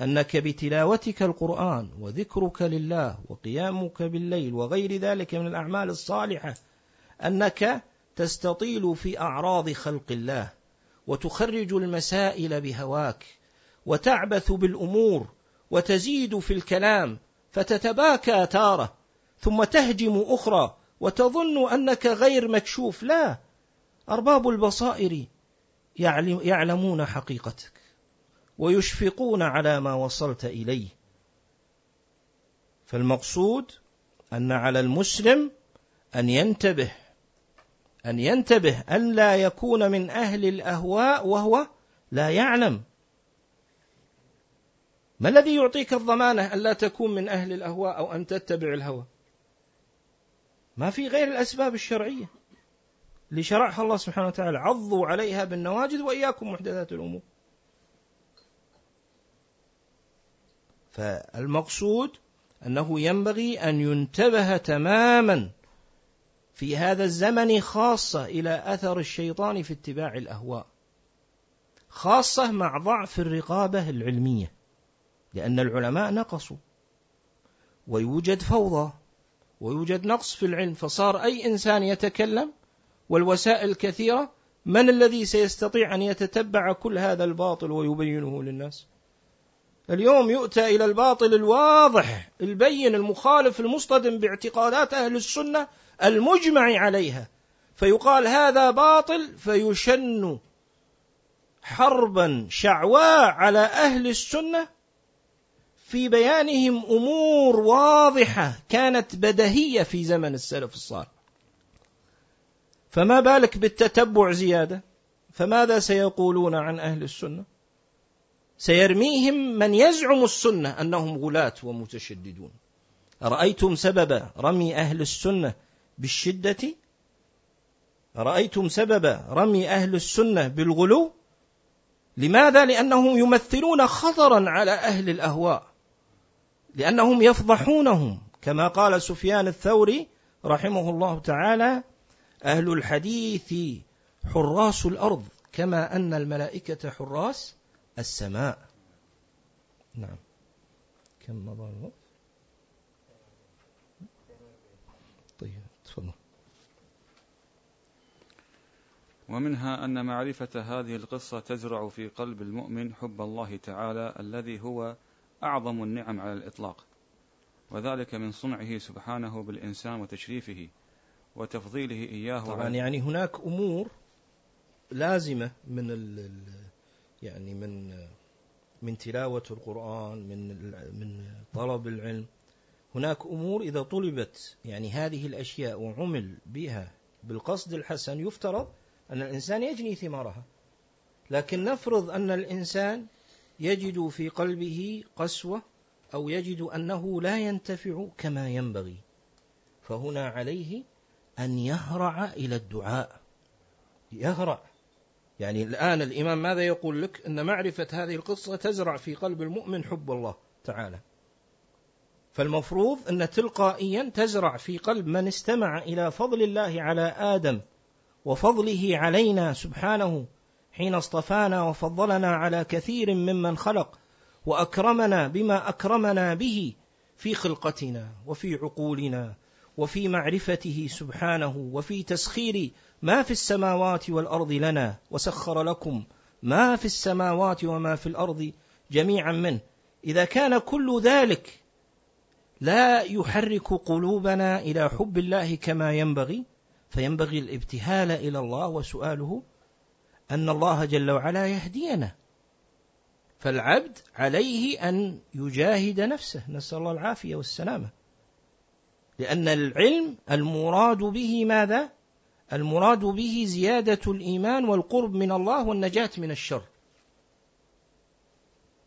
أنك بتلاوتك القرآن وذكرك لله وقيامك بالليل وغير ذلك من الأعمال الصالحة أنك تستطيل في أعراض خلق الله وتخرج المسائل بهواك وتعبث بالأمور وتزيد في الكلام فتتباكى تاره ثم تهجم أخرى وتظن أنك غير مكشوف. لا أرباب البصائر يعلمون حقيقتك. ويشفقون على ما وصلت إليه. فالمقصود أن على المسلم أن ينتبه أن ينتبه أن لا يكون من أهل الأهواء وهو لا يعلم. ما الذي يعطيك الضمانة الا تكون من أهل الأهواء أو أن تتبع الهوى؟ ما في غير الأسباب الشرعية اللي شرعها الله سبحانه وتعالى. عضوا عليها بالنواجذ وإياكم محدثات الأمور. فالمقصود أنه ينبغي أن ينتبه تماما في هذا الزمن خاصة إلى أثر الشيطان في اتباع الأهواء خاصة مع ضعف الرقابة العلمية لأن العلماء نقصوا ويوجد فوضى ويوجد نقص في العلم فصار أي إنسان يتكلم والوسائل كثيرة من الذي سيستطيع أن يتتبع كل هذا الباطل ويبينه للناس؟ اليوم يؤتى إلى الباطل الواضح البين المخالف المصطدم باعتقادات أهل السنة المجمع عليها. فيقال هذا باطل فيشن حربا شعواء على أهل السنة في بيانهم أمور واضحة كانت بدهية في زمن السلف الصالح. فما بالك بالتتبع زيادة؟ فماذا سيقولون عن أهل السنة؟ سيرميهم من يزعم السنة أنهم غلاة ومتشددون. أرأيتم سبب رمي أهل السنة بالشدة؟ أرأيتم سبب رمي أهل السنة بالغلو؟ لماذا؟ لأنهم يمثلون خطرا على أهل الأهواء. لأنهم يفضحونهم كما قال سفيان الثوري رحمه الله تعالى أهل الحديث حراس الأرض كما أن الملائكة حراس السماء. نعم. كم مضى الوقت؟ طيب تفضل. ومنها أن معرفة هذه القصة تزرع في قلب المؤمن حب الله تعالى الذي هو أعظم النعم على الإطلاق وذلك من صنعه سبحانه بالإنسان وتشريفه وتفضيله إياه. طبعا يعني هناك أمور لازمة من يعني من من تلاوة القرآن من من طلب العلم. هناك أمور إذا طلبت يعني هذه الأشياء وعمل بها بالقصد الحسن يفترض أن الإنسان يجني ثمارها. لكن نفرض أن الإنسان يجد في قلبه قسوة أو يجد أنه لا ينتفع كما ينبغي. فهنا عليه أن يهرع إلى الدعاء. يهرع. يعني الآن الإمام ماذا يقول لك؟ أن معرفة هذه القصة تزرع في قلب المؤمن حب الله تعالى. فالمفروض أن تلقائيا تزرع في قلب من استمع إلى فضل الله على آدم وفضله علينا سبحانه حين اصطفانا وفضلنا على كثير ممن خلق وأكرمنا بما أكرمنا به في خلقتنا وفي عقولنا وفي معرفته سبحانه وفي تسخير ما في السماوات والأرض لنا وسخر لكم ما في السماوات وما في الأرض جميعا منه. إذا كان كل ذلك لا يحرك قلوبنا إلى حب الله كما ينبغي فينبغي الابتهال إلى الله وسؤاله أن الله جل وعلا يهدينا. فالعبد عليه أن يجاهد نفسه. نسأل الله العافية والسلامة. لأن العلم المراد به ماذا؟ المراد به زيادة الإيمان والقرب من الله والنجاة من الشر.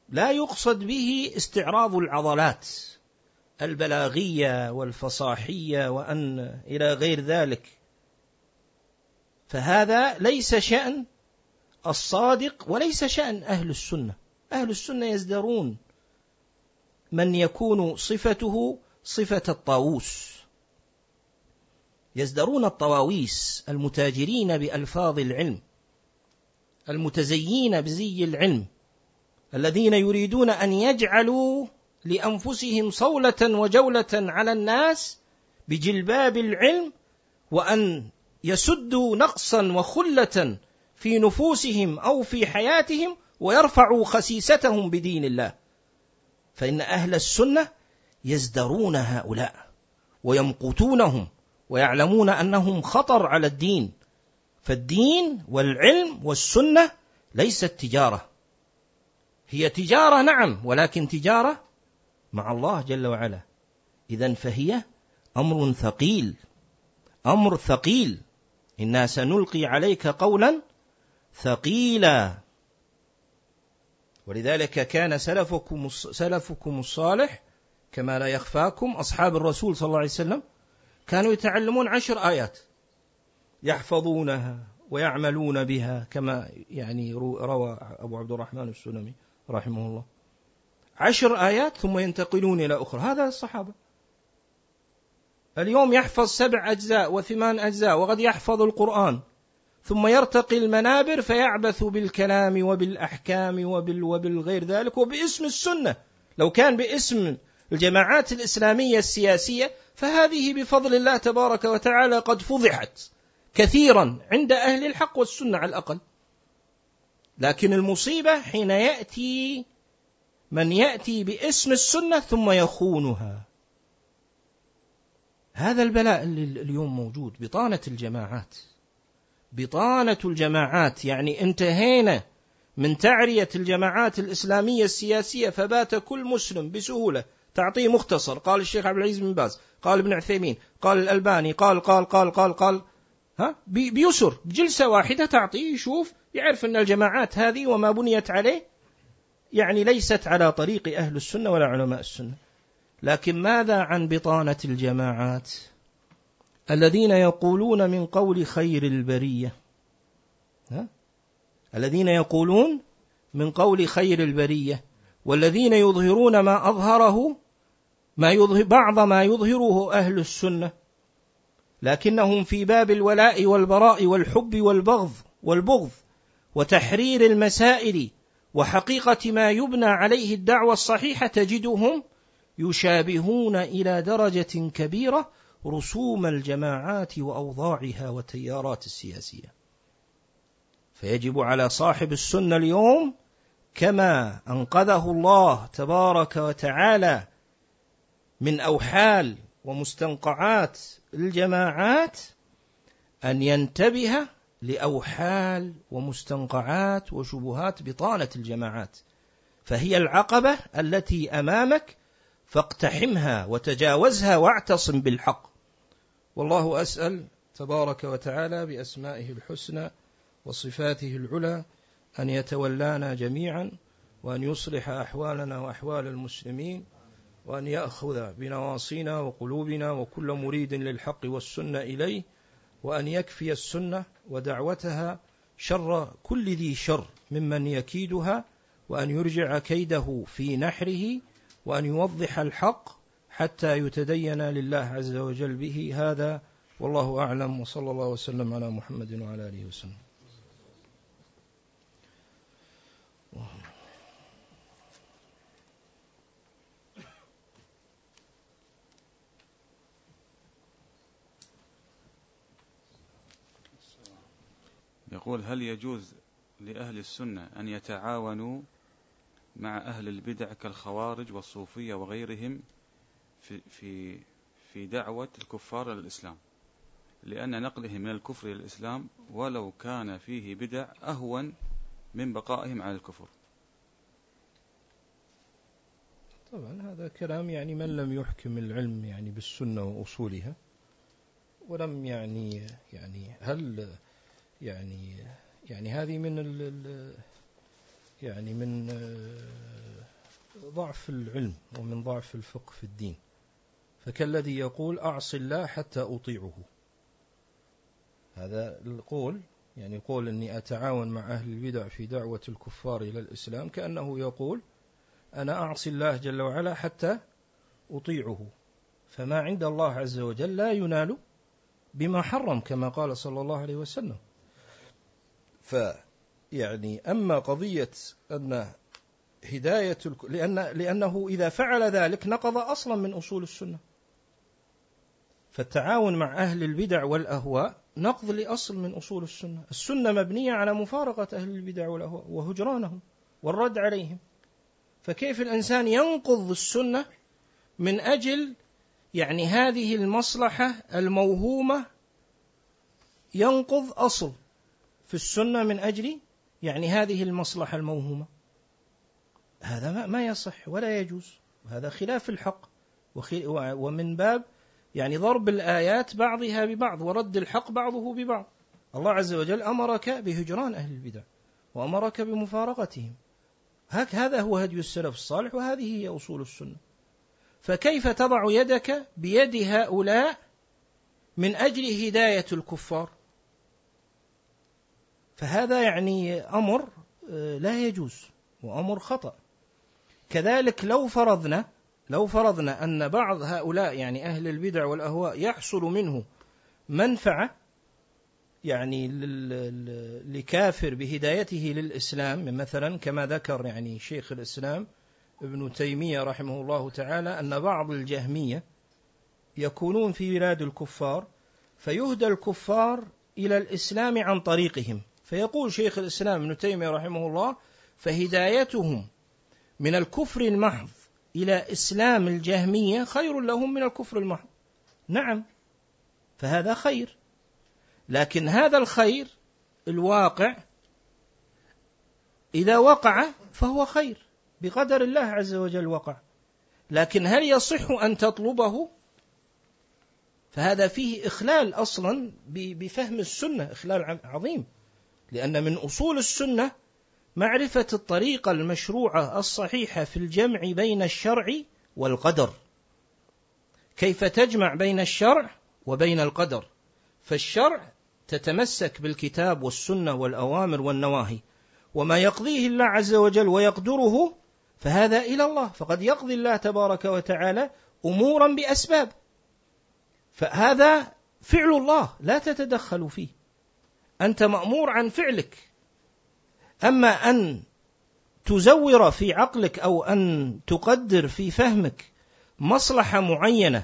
لا يقصد به استعراض العضلات البلاغية والفصاحية وأن إلى غير ذلك. فهذا ليس شأن الصادق وليس شأن أهل السنة. أهل السنة يزدرون من يكون صفته صفة الطاووس. يزدرون الطواويس المتاجرين بألفاظ العلم المتزيين بزي العلم الذين يريدون أن يجعلوا لأنفسهم صولة وجولة على الناس بجلباب العلم وأن يسدوا نقصا وخلة في نفوسهم أو في حياتهم ويرفعوا خسيستهم بدين الله. فإن أهل السنة يزدرون هؤلاء ويمقتونهم ويعلمون أنهم خطر على الدين. فالدين والعلم والسنة ليست تجارة. هي تجارة نعم ولكن تجارة مع الله جل وعلا. إذا فهي أمر ثقيل أمر ثقيل. إنا سنلقي عليك قولا ثقيلا. ولذلك كان سلفكم سلفكم الصالح كما لا يخفاكم أصحاب الرسول صلى الله عليه وسلم كانوا يتعلمون عشر آيات يحفظونها ويعملون بها كما يعني روى أبو عبد الرحمن السلمي رحمه الله. عشر آيات ثم ينتقلون إلى أخرى. هذا الصحابة. اليوم يحفظ سبع أجزاء وثمان أجزاء وقد يحفظ القرآن ثم يرتقي المنابر فيعبث بالكلام وبالأحكام وبال وبالغير ذلك وباسم السنة. لو كان باسم الجماعات الإسلامية السياسية فهذه بفضل الله تبارك وتعالى قد فضحت كثيرا عند أهل الحق والسنة على الأقل. لكن المصيبة حين يأتي من يأتي باسم السنة ثم يخونها. هذا البلاء اللي اليوم موجود بطانة الجماعات. بطانة الجماعات يعني انتهينا من تعرية الجماعات الإسلامية السياسية فبات كل مسلم بسهولة تعطيه مختصر. قال الشيخ عبد العزيز بن باز قال ابن عثيمين قال الألباني قال قال قال قال قال. ها؟ بيسر. بجلسة واحدة تعطيه يشوف يعرف أن الجماعات هذه وما بنيت عليه يعني ليست على طريق أهل السنة ولا علماء السنة. لكن ماذا عن بطانة الجماعات؟ الذين يقولون من قول خير البرية. ها؟ الذين يقولون من قول خير البرية. والذين يظهرون ما أظهره ما يظهر بعض ما يظهره أهل السنة لكنهم في باب الولاء والبراء والحب والبغض والبغض وتحرير المسائل وحقيقة ما يبنى عليه الدعوة الصحيحة تجدهم يشابهون إلى درجة كبيرة رسوم الجماعات وأوضاعها والتيارات السياسية. فيجب على صاحب السنة اليوم كما أنقذه الله تبارك وتعالى من أوحال ومستنقعات الجماعات أن ينتبه لأوحال ومستنقعات وشبهات بطانة الجماعات. فهي العقبة التي أمامك فاقتحمها وتجاوزها واعتصم بالحق. والله أسأل تبارك وتعالى بأسمائه الحسنى وصفاته العلى أن يتولانا جميعا وأن يصلح أحوالنا وأحوال المسلمين وأن يأخذ بنواصينا وقلوبنا وكل مريد للحق والسنة إليه وأن يكفي السنة ودعوتها شر كل ذي شر ممن يكيدها وأن يرجع كيده في نحره وأن يوضح الحق حتى يتدين لله عز وجل به هذا. والله أعلم وصلى الله وسلم على محمد وعلى آله وسلم. يقول هل يجوز لأهل السنة أن يتعاونوا مع أهل البدع كالخوارج والصوفية وغيرهم في, في, في دعوة الكفار إلى الإسلام؟ لأن نقلهم من الكفر إلى الإسلام ولو كان فيه بدع أهون من بقائهم على الكفر. طبعا هذا كلام يعني من لم يحكم العلم يعني بالسنة وأصولها ولم يعني يعني هل يعني يعني هذه من ال يعني من آه، ضعف العلم ومن ضعف الفقه في الدين. فكالذي يقول أعص الله حتى أطيعه. هذا القول يعني قول أني أتعاون مع أهل البدع في دعوة الكفار إلى الإسلام كأنه يقول أنا أعصي الله جل وعلا حتى أطيعه. فما عند الله عز وجل لا ينال بما حرم كما قال صلى الله عليه وسلم. فيعني أما قضية أن هداية لأن لأنه إذا فعل ذلك نقض أصلا من أصول السنة. فالتعاون مع أهل البدع والأهواء نقض لأصل من أصول السنة. السنة مبنية على مفارقة أهل البدع والأهواء وهجرانهم والرد عليهم. فكيف الإنسان ينقض السنة من أجل يعني هذه المصلحة الموهومة ينقض أصل؟ في السنة من أجل يعني هذه المصلحة الموهومة. هذا ما يصح ولا يجوز. هذا خلاف الحق. ومن باب يعني ضرب الآيات بعضها ببعض ورد الحق بعضه ببعض. الله عز وجل أمرك بهجران أهل البدع وأمرك بمفارقتهم. هذا هو هدي السلف الصالح وهذه هي أصول السنة. فكيف تضع يدك بيد هؤلاء من أجل هداية الكفار؟ فهذا يعني أمر آه، لا يجوز وأمر خطأ. كذلك لو فرضنا لو فرضنا أن بعض هؤلاء يعني أهل البدع والأهواء يحصل منه منفعة يعني لكافر بهدايته للإسلام مثلا كما ذكر يعني شيخ الإسلام ابن تيمية رحمه الله تعالى أن بعض الجهمية يكونون في بلاد الكفار فيهدى الكفار إلى الإسلام عن طريقهم. فيقول شيخ الإسلام ابن تيمية رحمه الله فهدايتهم من الكفر المحض إلى إسلام الجهمية خير لهم من الكفر المحض. نعم فهذا خير. لكن هذا الخير الواقع إذا وقع فهو خير بقدر الله عز وجل وقع. لكن هل يصح أن تطلبه؟ فهذا فيه إخلال أصلا بفهم السنة إخلال عظيم. لأن من أصول السنة معرفة الطريقة المشروعة الصحيحة في الجمع بين الشرع والقدر. كيف تجمع بين الشرع وبين القدر؟ فالشرع تتمسك بالكتاب والسنة والأوامر والنواهي. وما يقضيه الله عز وجل ويقدره فهذا إلى الله. فقد يقضي الله تبارك وتعالى أمورا بأسباب. فهذا فعل الله لا تتدخل فيه. أنت مأمور عن فعلك. أما أن تزور في عقلك أو أن تقدر في فهمك مصلحة معينة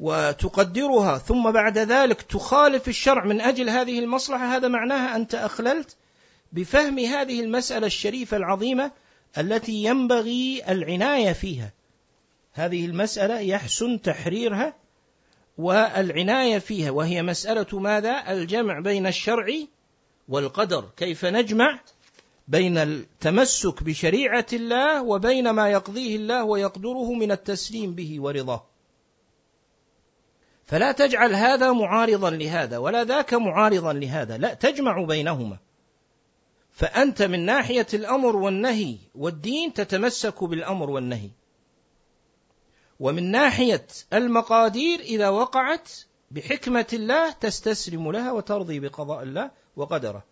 وتقدرها ثم بعد ذلك تخالف الشرع من أجل هذه المصلحة هذا معناها أنت أخللت بفهم هذه المسألة الشريفة العظيمة التي ينبغي العناية فيها. هذه المسألة يحسن تحريرها والعناية فيها وهي مسألة ماذا؟ الجمع بين الشرع والقدر. كيف نجمع بين التمسك بشريعة الله وبين ما يقضيه الله ويقدره من التسليم به ورضاه. فلا تجعل هذا معارضا لهذا ولا ذاك معارضا لهذا. لا تجمع بينهما. فأنت من ناحية الأمر والنهي والدين تتمسك بالأمر والنهي. ومن ناحية المقادير إذا وقعت بحكمة الله تستسلم لها وترضي بقضاء الله وقدره.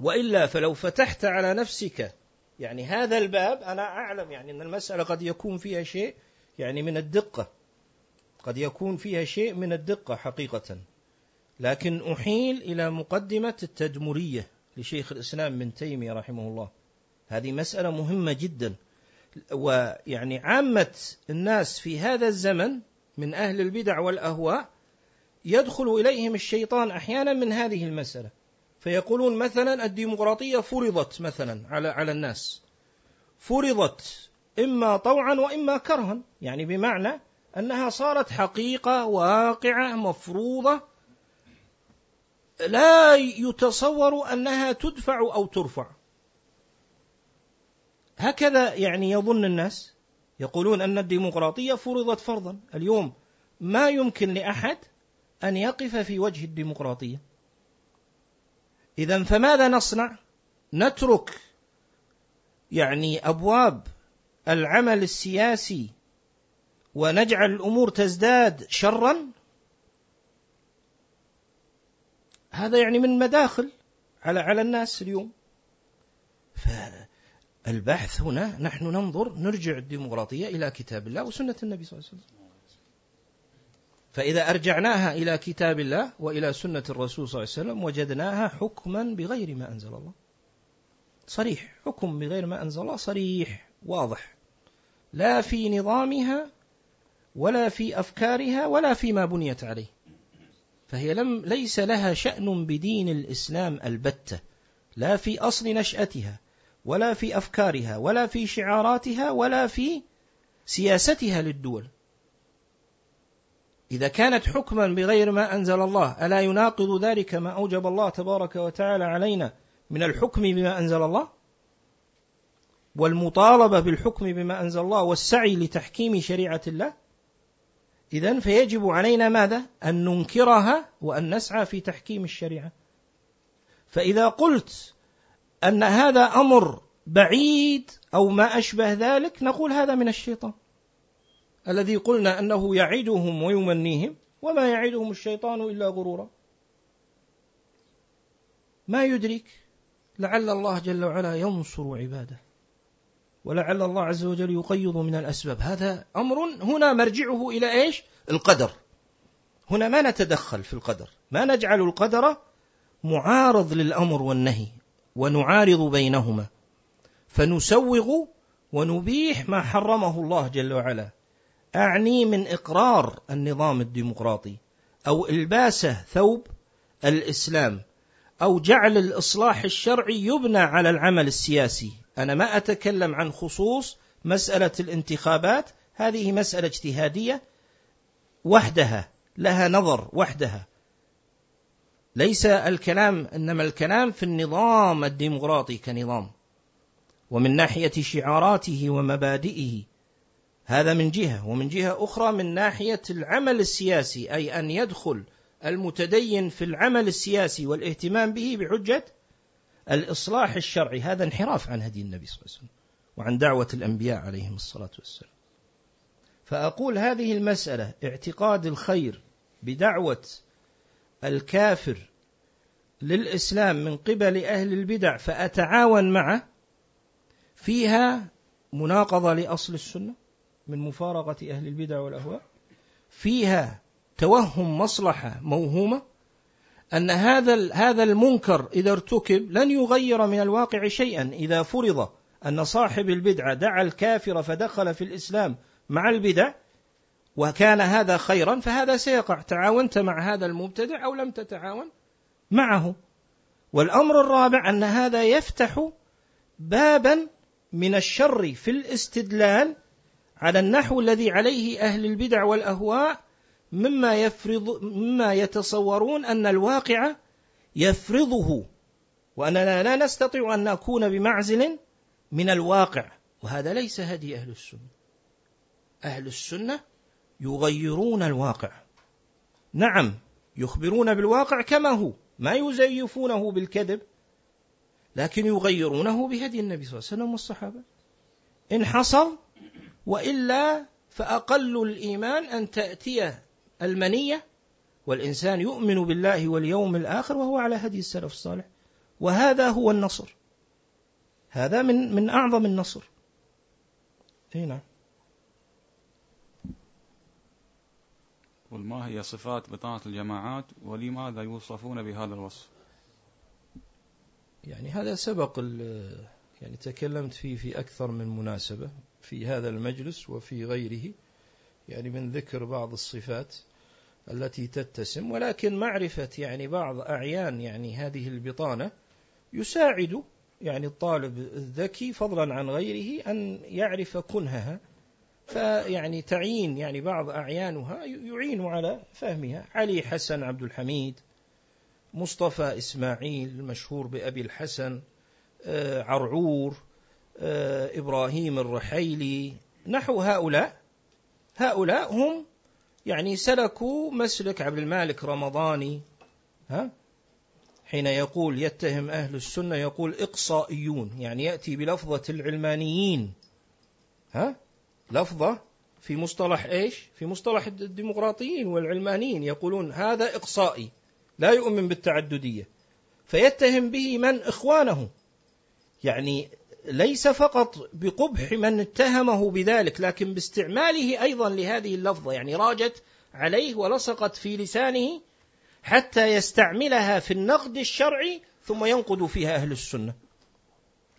وإلا فلو فتحت على نفسك يعني هذا الباب أنا أعلم يعني أن المسألة قد يكون فيها شيء يعني من الدقة. قد يكون فيها شيء من الدقة حقيقة. لكن أحيل إلى مقدمة التدمرية لشيخ الإسلام من تيمية رحمه الله. هذه مسألة مهمة جدا. ويعني عامة الناس في هذا الزمن من أهل البدع والأهواء يدخل إليهم الشيطان أحيانا من هذه المسألة. فيقولون مثلا الديمقراطية فرضت مثلا على على الناس. فرضت إما طوعا وإما كرها. يعني بمعنى أنها صارت حقيقة واقعة مفروضة. لا يتصور أنها تدفع أو ترفع. هكذا يعني يظن الناس يقولون أن الديمقراطية فرضت فرضا. اليوم ما يمكن لأحد أن يقف في وجه الديمقراطية. إذا فماذا نصنع؟ نترك يعني أبواب العمل السياسي ونجعل الأمور تزداد شرا؟ هذا يعني من مداخل على على الناس اليوم. فالبحث هنا نحن ننظر نرجع الديمقراطية إلى كتاب الله وسنة النبي صلى الله عليه وسلم. فإذا أرجعناها إلى كتاب الله وإلى سنة الرسول صلى الله عليه وسلم وجدناها حكما بغير ما أنزل الله. صريح حكم بغير ما أنزل الله صريح واضح. لا في نظامها ولا في أفكارها ولا فيما بنيت عليه. فهي لم ليس لها شأن بدين الإسلام البتة لا في أصل نشأتها. ولا في أفكارها ولا في شعاراتها ولا في سياستها للدول. إذا كانت حكما بغير ما أنزل الله ألا يناقض ذلك ما أوجب الله تبارك وتعالى علينا من الحكم بما أنزل الله؟ والمطالبة بالحكم بما أنزل الله والسعي لتحكيم شريعة الله؟ إذا فيجب علينا ماذا؟ أن ننكرها وأن نسعى في تحكيم الشريعة. فإذا قلت أن هذا أمر بعيد أو ما أشبه ذلك نقول هذا من الشيطان. الذي قلنا أنه يعدهم ويمنيهم وما يعدهم الشيطان إلا غرورا. ما يدرك لعل الله جل وعلا ينصر عباده ولعل الله عز وجل يقيض من الأسباب. هذا أمر هنا مرجعه إلى إيش؟ القدر. هنا ما نتدخل في القدر. ما نجعل القدر معارض للأمر والنهي. ونعارض بينهما. فنسوغ ونبيح ما حرمه الله جل وعلا. أعني من إقرار النظام الديمقراطي. أو إلباسه ثوب الإسلام. أو جعل الإصلاح الشرعي يبنى على العمل السياسي. أنا ما أتكلم عن خصوص مسألة الانتخابات. هذه مسألة اجتهادية وحدها لها نظر وحدها. ليس الكلام إنما الكلام في النظام الديمقراطي كنظام ومن ناحية شعاراته ومبادئه. هذا من جهة ومن جهة أخرى من ناحية العمل السياسي أي أن يدخل المتدين في العمل السياسي والاهتمام به بحجة الإصلاح الشرعي. هذا انحراف عن هدي النبي صلى الله عليه وسلم وعن دعوة الأنبياء عليهم الصلاة والسلام. فأقول هذه المسألة اعتقاد الخير بدعوة الكافر للإسلام من قبل أهل البدع فأتعاون معه فيها مناقضة لأصل السنة من مفارقة أهل البدع والأهواء فيها توهم مصلحة موهومة أن هذا هذا المنكر إذا ارتكب لن يغير من الواقع شيئا. إذا فرض أن صاحب البدعة دعا الكافر فدخل في الإسلام مع البدع وكان هذا خيرا فهذا سيقع. تعاونت مع هذا المبتدع أو لم تتعاون معه. والأمر الرابع أن هذا يفتح بابا من الشر في الاستدلال على النحو الذي عليه أهل البدع والأهواء مما يفرض مما يتصورون أن الواقع يفرضه. وأننا لا نستطيع أن نكون بمعزل من الواقع. وهذا ليس هدي أهل السنة. أهل السنة يغيرون الواقع. نعم يخبرون بالواقع كما هو ما يزيفونه بالكذب لكن يغيرونه بهدي النبي صلى الله عليه وسلم والصحابة. إن حصل وإلا فأقل الإيمان أن تأتي المنية والإنسان يؤمن بالله واليوم الآخر وهو على هدي السلف الصالح. وهذا هو النصر. هذا من من أعظم النصر. أي نعم. وما هي صفات بطانة الجماعات ولماذا يوصفون بهذا الوصف؟ يعني هذا سبق يعني تكلمت فيه في أكثر من مناسبة في هذا المجلس وفي غيره يعني من ذكر بعض الصفات التي تتسم. ولكن معرفة يعني بعض أعيان يعني هذه البطانة يساعد يعني الطالب الذكي فضلا عن غيره أن يعرف كنهها فيعني تعيين يعني بعض أعيانها يعين على فهمها. علي حسن عبد الحميد مصطفى إسماعيل المشهور بأبي الحسن آه، عرعور آه، إبراهيم الرحيلي نحو هؤلاء. هؤلاء هم يعني سلكوا مسلك عبد المالك رمضاني ها؟ حين يقول يتهم أهل السنة يقول إقصائيون يعني يأتي بلفظة العلمانيين ها؟ لفظة في مصطلح إيش في مصطلح الديمقراطيين والعلمانيين يقولون هذا إقصائي لا يؤمن بالتعددية فيتهم به من إخوانه يعني ليس فقط بقبح من اتهمه بذلك لكن باستعماله أيضا لهذه اللفظة يعني راجت عليه ولصقت في لسانه حتى يستعملها في النقد الشرعي ثم ينقد فيها أهل السنة.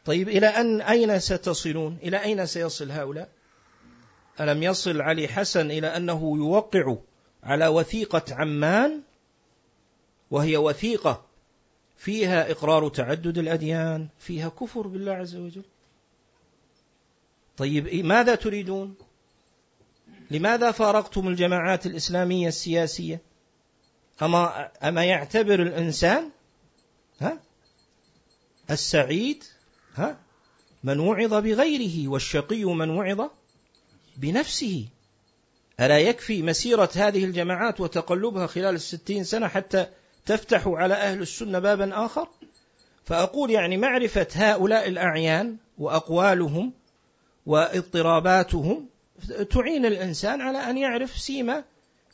طيب إلى أن أين ستصلون؟ إلى أين سيصل هؤلاء؟ ألم يصل علي حسن إلى أنه يوقع على وثيقة عمان؟ وهي وثيقة فيها إقرار تعدد الأديان فيها كفر بالله عز وجل. طيب ماذا تريدون؟ لماذا فارقتم الجماعات الإسلامية السياسية؟ أما, أما يعتبر الإنسان ها السعيد ها من وعظ بغيره والشقي من وعظ بنفسه. ألا يكفي مسيرة هذه الجماعات وتقلبها خلال الستين سنة حتى تفتح على أهل السنة بابا آخر؟ فأقول يعني معرفة هؤلاء الأعيان وأقوالهم واضطراباتهم تعين الإنسان على أن يعرف سيمة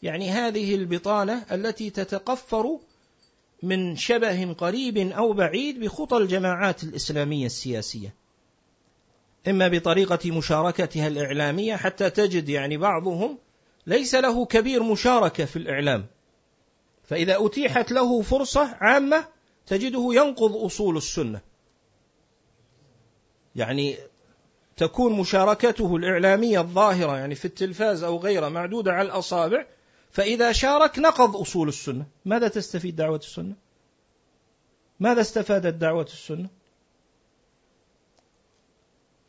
يعني هذه البطانة التي تتقفر من شبه قريب أو بعيد بخطى الجماعات الإسلامية السياسية. إما بطريقة مشاركتها الإعلامية حتى تجد يعني بعضهم ليس له كبير مشاركة في الإعلام. فإذا أتيحت له فرصة عامة تجده ينقض أصول السنة. يعني تكون مشاركته الإعلامية الظاهرة يعني في التلفاز أو غيره معدودة على الأصابع فإذا شارك نقض أصول السنة. ماذا تستفيد دعوة السنة؟ ماذا استفادت دعوة السنة؟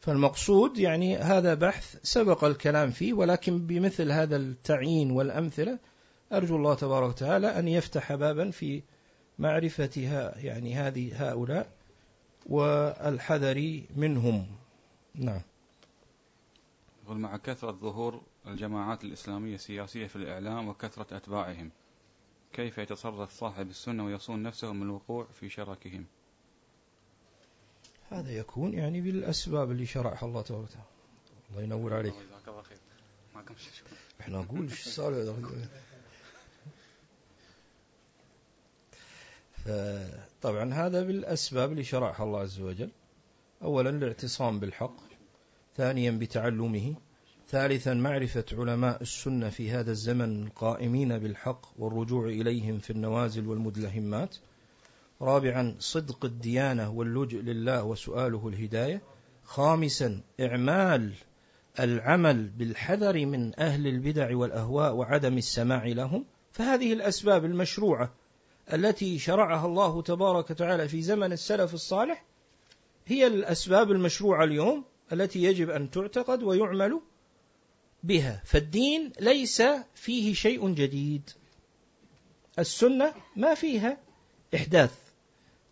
فالمقصود يعني هذا بحث سبق الكلام فيه ولكن بمثل هذا التعيين والأمثلة أرجو الله تبارك وتعالى أن يفتح بابا في معرفتها يعني هذه هؤلاء والحذر منهم. نعم. مع كثرة ظهور الجماعات الإسلامية السياسية في الإعلام وكثرة أتباعهم كيف يتصرف صاحب السنة ويصون نفسه من الوقوع في شركهم هذا يكون يعني بالأسباب اللي شرعها الله تبارك وتعالى. الله ينور عليك. إحنا نقول إيش صار؟ طبعا هذا بالأسباب اللي شرعها الله عز وجل. أولا الاعتصام بالحق ثانيا بتعلمه ثالثا معرفة علماء السنة في هذا الزمن القائمين بالحق والرجوع إليهم في النوازل والمدلهمات. رابعا صدق الديانة واللجء لله وسؤاله الهداية. خامسا إعمال العمل بالحذر من أهل البدع والأهواء وعدم السماع لهم. فهذه الأسباب المشروعة التي شرعها الله تبارك وتعالى في زمن السلف الصالح هي الأسباب المشروعة اليوم التي يجب أن تعتقد ويعمل بها. فالدين ليس فيه شيء جديد. السنة ما فيها إحداث.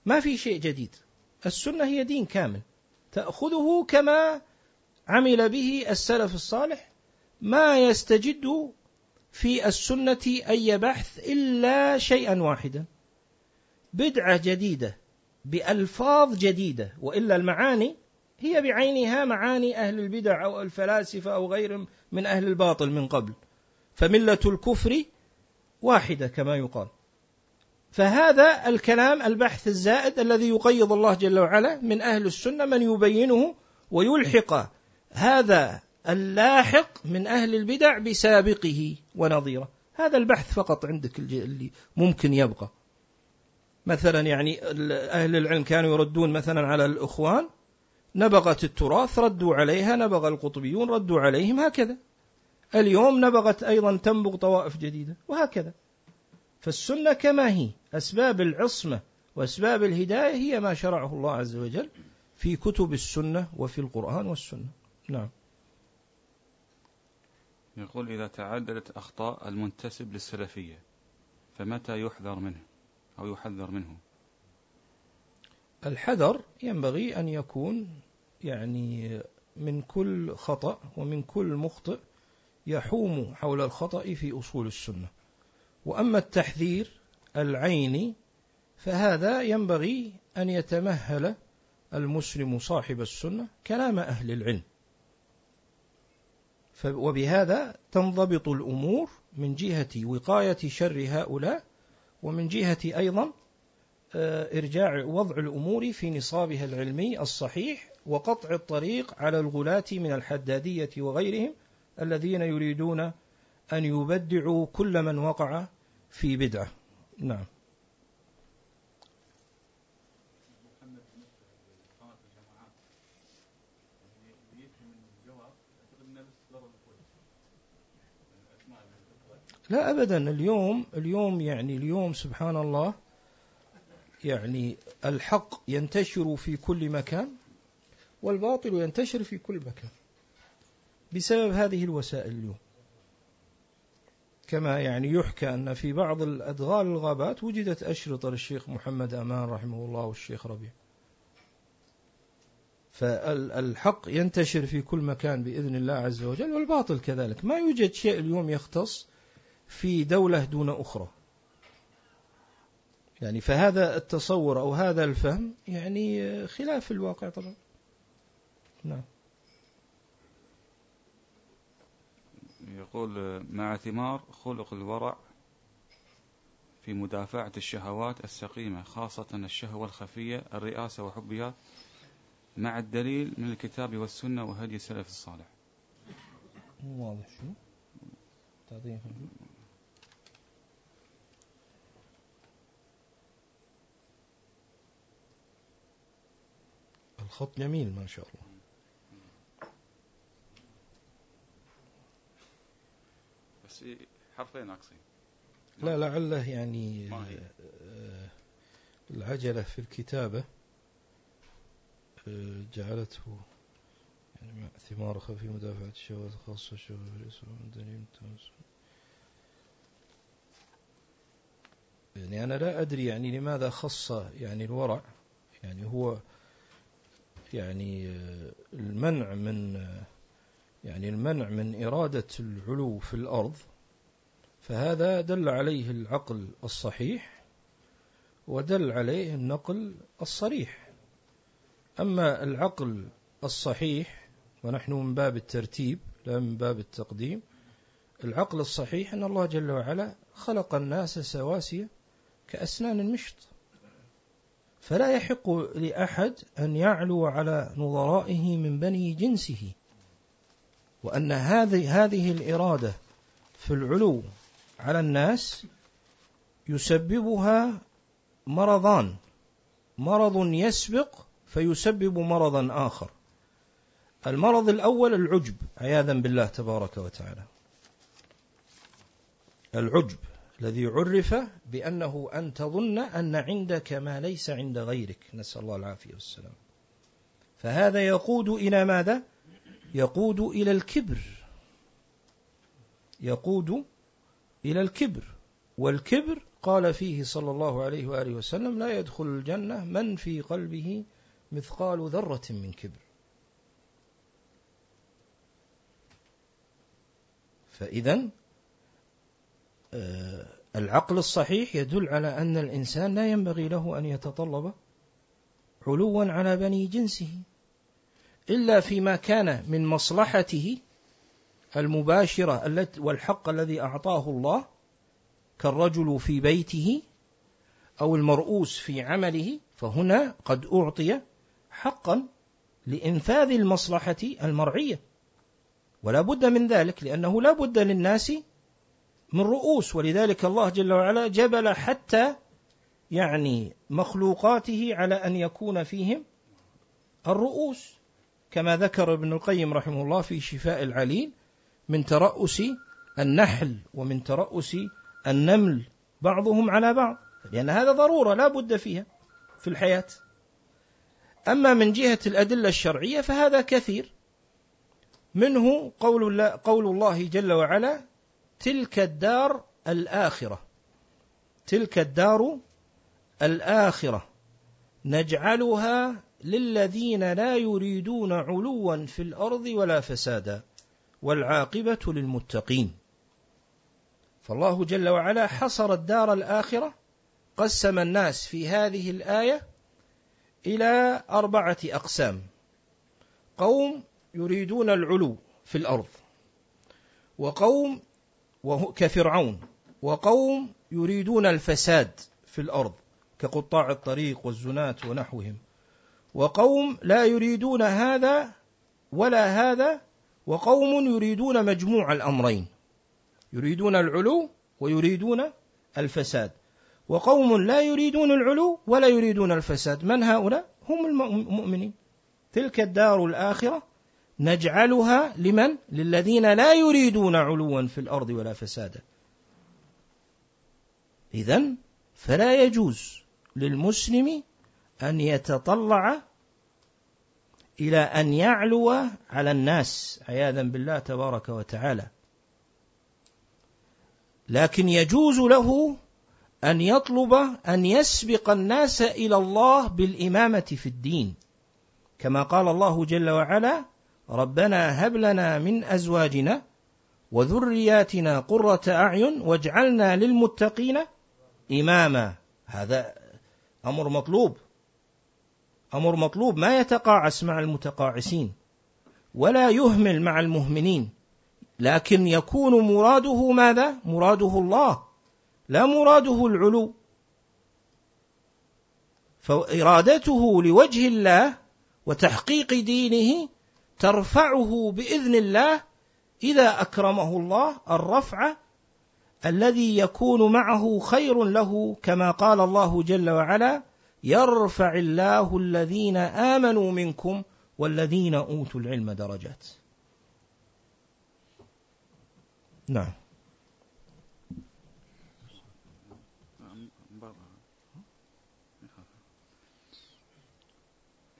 ما في شيء جديد. السنة هي دين كامل. تأخذه كما عمل به السلف الصالح ما يستجد في السنة أي بحث إلا شيئا واحدا. بدعة جديدة بألفاظ جديدة وإلا المعاني هي بعينها معاني أهل البدع أو الفلاسفة أو غيرهم من أهل الباطل من قبل. فملة الكفر واحدة كما يقال. فهذا الكلام البحث الزائد الذي يقيض الله جل وعلا من أهل السنة من يبينه ويلحق هذا اللاحق من أهل البدع بسابقه ونظيره. هذا البحث فقط عندك اللي ممكن يبقى. مثلا يعني أهل العلم كانوا يردون مثلا على الإخوان نبغت التراث ردوا عليها نبغ القطبيون ردوا عليهم هكذا. اليوم نبغت أيضا تنبغ طوائف جديدة وهكذا. فالسنة كما هي أسباب العصمة وأسباب الهداية هي ما شرعه الله عز وجل في كتب السنة وفي القرآن والسنة. نعم. يقول إذا تعددت أخطاء المنتسب للسلفية فمتى يحذر منه أو يحذر منه؟ الحذر ينبغي أن يكون يعني من كل خطأ ومن كل مخطئ يحوم حول الخطأ في أصول السنة. وأما التحذير العيني فهذا ينبغي أن يتمهل المسلم صاحب السنة كلام أهل العلم. وبهذا تنضبط الأمور من جهة وقاية شر هؤلاء ومن جهة أيضا آه، إرجاع وضع الأمور في نصابها العلمي الصحيح وقطع الطريق على الغلاة من الحدادية وغيرهم الذين يريدون أن يبدعوا كل من وقع في بدعة. نعم. لا ابدا. اليوم اليوم يعني اليوم سبحان الله يعني الحق ينتشر في كل مكان والباطل ينتشر في كل مكان بسبب هذه الوسائل اليوم. كما يعني يحكى أن في بعض الأدغال الغابات وجدت أشرطة للشيخ محمد أمان رحمه الله والشيخ ربيع. فالحق ينتشر في كل مكان بإذن الله عز وجل والباطل كذلك. ما يوجد شيء اليوم يختص في دولة دون أخرى. يعني فهذا التصور أو هذا الفهم يعني خلاف الواقع طبعا. نعم. يقول مع ثمار خلق الورع في مدافعة الشهوات السقيمة خاصة الشهوة الخفية الرئاسة وحبها مع الدليل من الكتاب والسنة وهدي السلف الصالح. مو واضح شو؟ تعطيه الخط جميل ما شاء الله. بس حرفين ناقصين. لا لعله يعني آه، العجلة في الكتابة آه، جعلته يعني ثمار خفي مدافعة الشهوات خاصة الشهوات الإسلام دليل يعني أنا لا أدري يعني لماذا خص يعني الورع. يعني هو يعني آه، المنع من يعني المنع من إرادة العلو في الأرض فهذا دل عليه العقل الصحيح ودل عليه النقل الصريح. أما العقل الصحيح ونحن من باب الترتيب لا من باب التقديم العقل الصحيح أن الله جل وعلا خلق الناس سواسية كأسنان المشط. فلا يحق لأحد أن يعلو على نظرائه من بني جنسه. وأن هذه هذه الإرادة في العلو على الناس يسببها مرضان. مرض يسبق فيسبب مرضا آخر. المرض الأول العجب عياذا بالله تبارك وتعالى. العجب الذي عرف بأنه أن تظن أن عندك ما ليس عند غيرك. نسأل الله العافية والسلام. فهذا يقود إلى ماذا؟ يقود إلى الكبر. يقود إلى الكبر. والكبر قال فيه صلى الله عليه وآله وسلم لا يدخل الجنة من في قلبه مثقال ذرة من كبر. فإذا آه، العقل الصحيح يدل على أن الإنسان لا ينبغي له أن يتطلب علوا على بني جنسه. إلا فيما كان من مصلحته المباشرة والحق الذي أعطاه الله كالرجل في بيته أو المرؤوس في عمله فهنا قد أعطي حقا لإنفاذ المصلحة المرعية. ولا بد من ذلك لأنه لا بد للناس من رؤوس ولذلك الله جل وعلا جبل حتى يعني مخلوقاته على أن يكون فيهم الرؤوس. كما ذكر ابن القيم رحمه الله في شفاء العليل من ترأس النحل ومن ترأس النمل بعضهم على بعض. لأن هذا ضرورة لا بد فيها في الحياة. أما من جهة الأدلة الشرعية فهذا كثير. منه قول الله, قول الله جل وعلا تلك الدار الآخرة. تلك الدار الآخرة. نجعلها للذين لا يريدون علوا في الأرض ولا فسادا والعاقبة للمتقين. فالله جل وعلا حصر الدار الآخرة قسم الناس في هذه الآية إلى أربعة أقسام. قوم يريدون العلو في الأرض وقوم كفرعون وقوم يريدون الفساد في الأرض كقطاع الطريق والزناة ونحوهم. وقوم لا يريدون هذا ولا هذا وقوم يريدون مجموع الأمرين. يريدون العلو ويريدون الفساد. وقوم لا يريدون العلو ولا يريدون الفساد. من هؤلاء؟ هم المؤمنين. تلك الدار الآخرة نجعلها لمن؟ للذين لا يريدون علوا في الأرض ولا فسادا. إذا فلا يجوز للمسلم أن يتطلع إلى أن يعلو على الناس عياذا بالله تبارك وتعالى. لكن يجوز له أن يطلب أن يسبق الناس إلى الله بالإمامة في الدين. كما قال الله جل وعلا ربنا هب لنا من أزواجنا وذرياتنا قرة أعين واجعلنا للمتقين إماما. هذا أمر مطلوب. أمر مطلوب ما يتقاعس مع المتقاعسين ولا يهمل مع المهملين لكن يكون مراده ماذا؟ مراده الله لا مراده العلو فإرادته لوجه الله وتحقيق دينه ترفعه بإذن الله إذا أكرمه الله الرفع الذي يكون معه خير له كما قال الله جل وعلا يرفع الله الذين آمنوا منكم والذين أوتوا العلم درجات. نعم.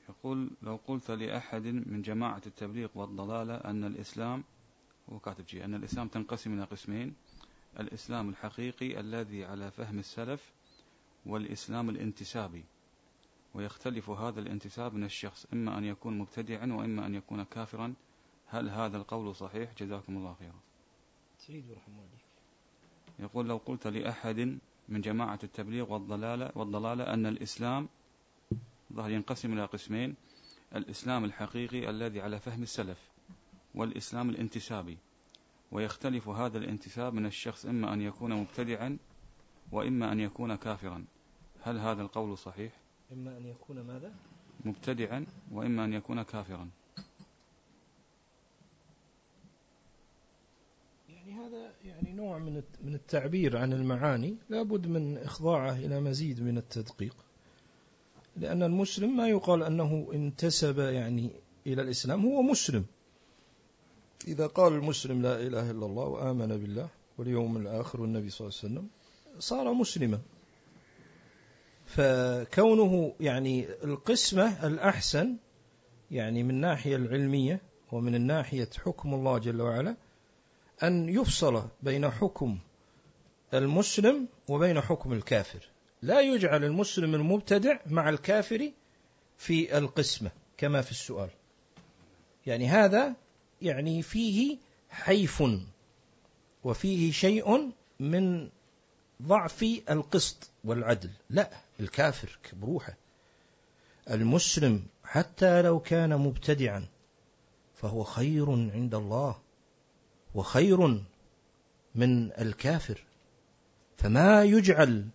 يقول لو قلت لأحد من جماعة التبليغ والضلالة أن الإسلام هو كاتب شيء أن الإسلام تنقسم إلى قسمين الإسلام الحقيقي الذي على فهم السلف والإسلام الانتسابي. ويختلف هذا الانتساب من الشخص إما أن يكون مبتدعا وإما أن يكون كافرا. هل هذا القول صحيح؟ جزاكم الله خيرا. يقول لو قلت لأحد من جماعة التبليغ والضلالة, والضلالة أن الإسلام ظهر ينقسم إلى قسمين الإسلام الحقيقي الذي على فهم السلف والإسلام الانتسابي. ويختلف هذا الانتساب من الشخص إما أن يكون مبتدعا وإما أن يكون كافرا. هل هذا القول صحيح؟ إما أن يكون ماذا؟ مبتدعا وإما أن يكون كافرا. يعني هذا يعني نوع من من التعبير عن المعاني لابد من إخضاعه إلى مزيد من التدقيق. لأن المسلم ما يقال أنه انتسب يعني إلى الإسلام هو مسلم. إذا قال المسلم لا إله إلا الله وآمن بالله واليوم الآخر والنبي صلى الله عليه وسلم صار مسلما. فكونه يعني القسمة الأحسن يعني من الناحية العلمية ومن الناحية حكم الله جل وعلا أن يفصل بين حكم المسلم وبين حكم الكافر. لا يجعل المسلم المبتدع مع الكافر في القسمة كما في السؤال. يعني هذا يعني فيه حيف وفيه شيء من ضعف القسط والعدل. لا الكافر بروحه المسلم حتى لو كان مبتدعا فهو خير عند الله وخير من الكافر. فما يجعل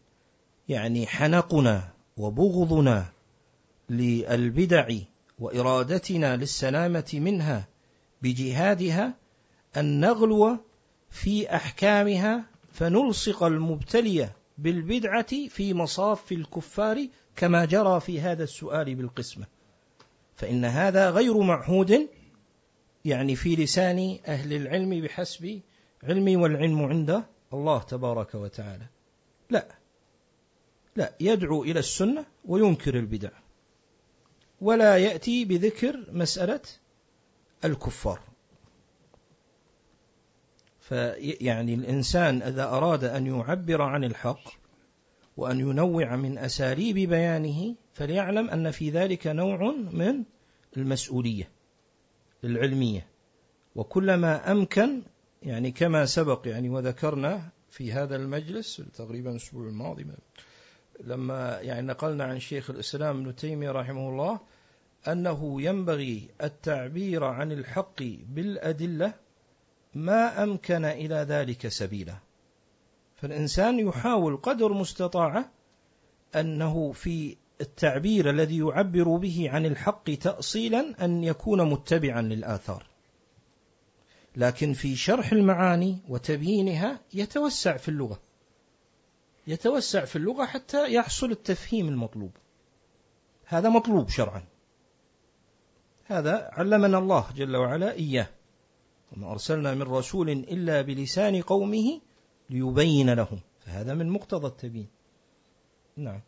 يعني حنقنا وبغضنا للبدع وإرادتنا للسلامة منها بجهادها أن نغلو في أحكامها فنلصق المبتلي بالبدعة في مصاف الكفار كما جرى في هذا السؤال بالقسمة. فإن هذا غير معهود يعني في لسان أهل العلم بحسب علمي والعلم عند الله تبارك وتعالى. لا لا يدعو إلى السنة وينكر البدع. ولا يأتي بذكر مسألة الكفار. فيعني الإنسان إذا أراد أن يعبر عن الحق وأن ينوع من أساليب بيانه فليعلم أن في ذلك نوع من المسؤولية العلمية. وكلما أمكن يعني كما سبق يعني وذكرنا في هذا المجلس تقريبا الأسبوع الماضي لما يعني نقلنا عن شيخ الإسلام ابن تيمية رحمه الله أنه ينبغي التعبير عن الحق بالأدلة ما أمكن إلى ذلك سبيلا. فالإنسان يحاول قدر مستطاعة أنه في التعبير الذي يعبر به عن الحق تأصيلا أن يكون متبعا للآثار. لكن في شرح المعاني وتبيينها يتوسع في اللغة. يتوسع في اللغة حتى يحصل التفهيم المطلوب. هذا مطلوب شرعا. هذا علمنا الله جل وعلا إياه. وما أرسلنا من رسول إلا بلسان قومه ليبين لهم. فهذا من مقتضى التبيين. نعم.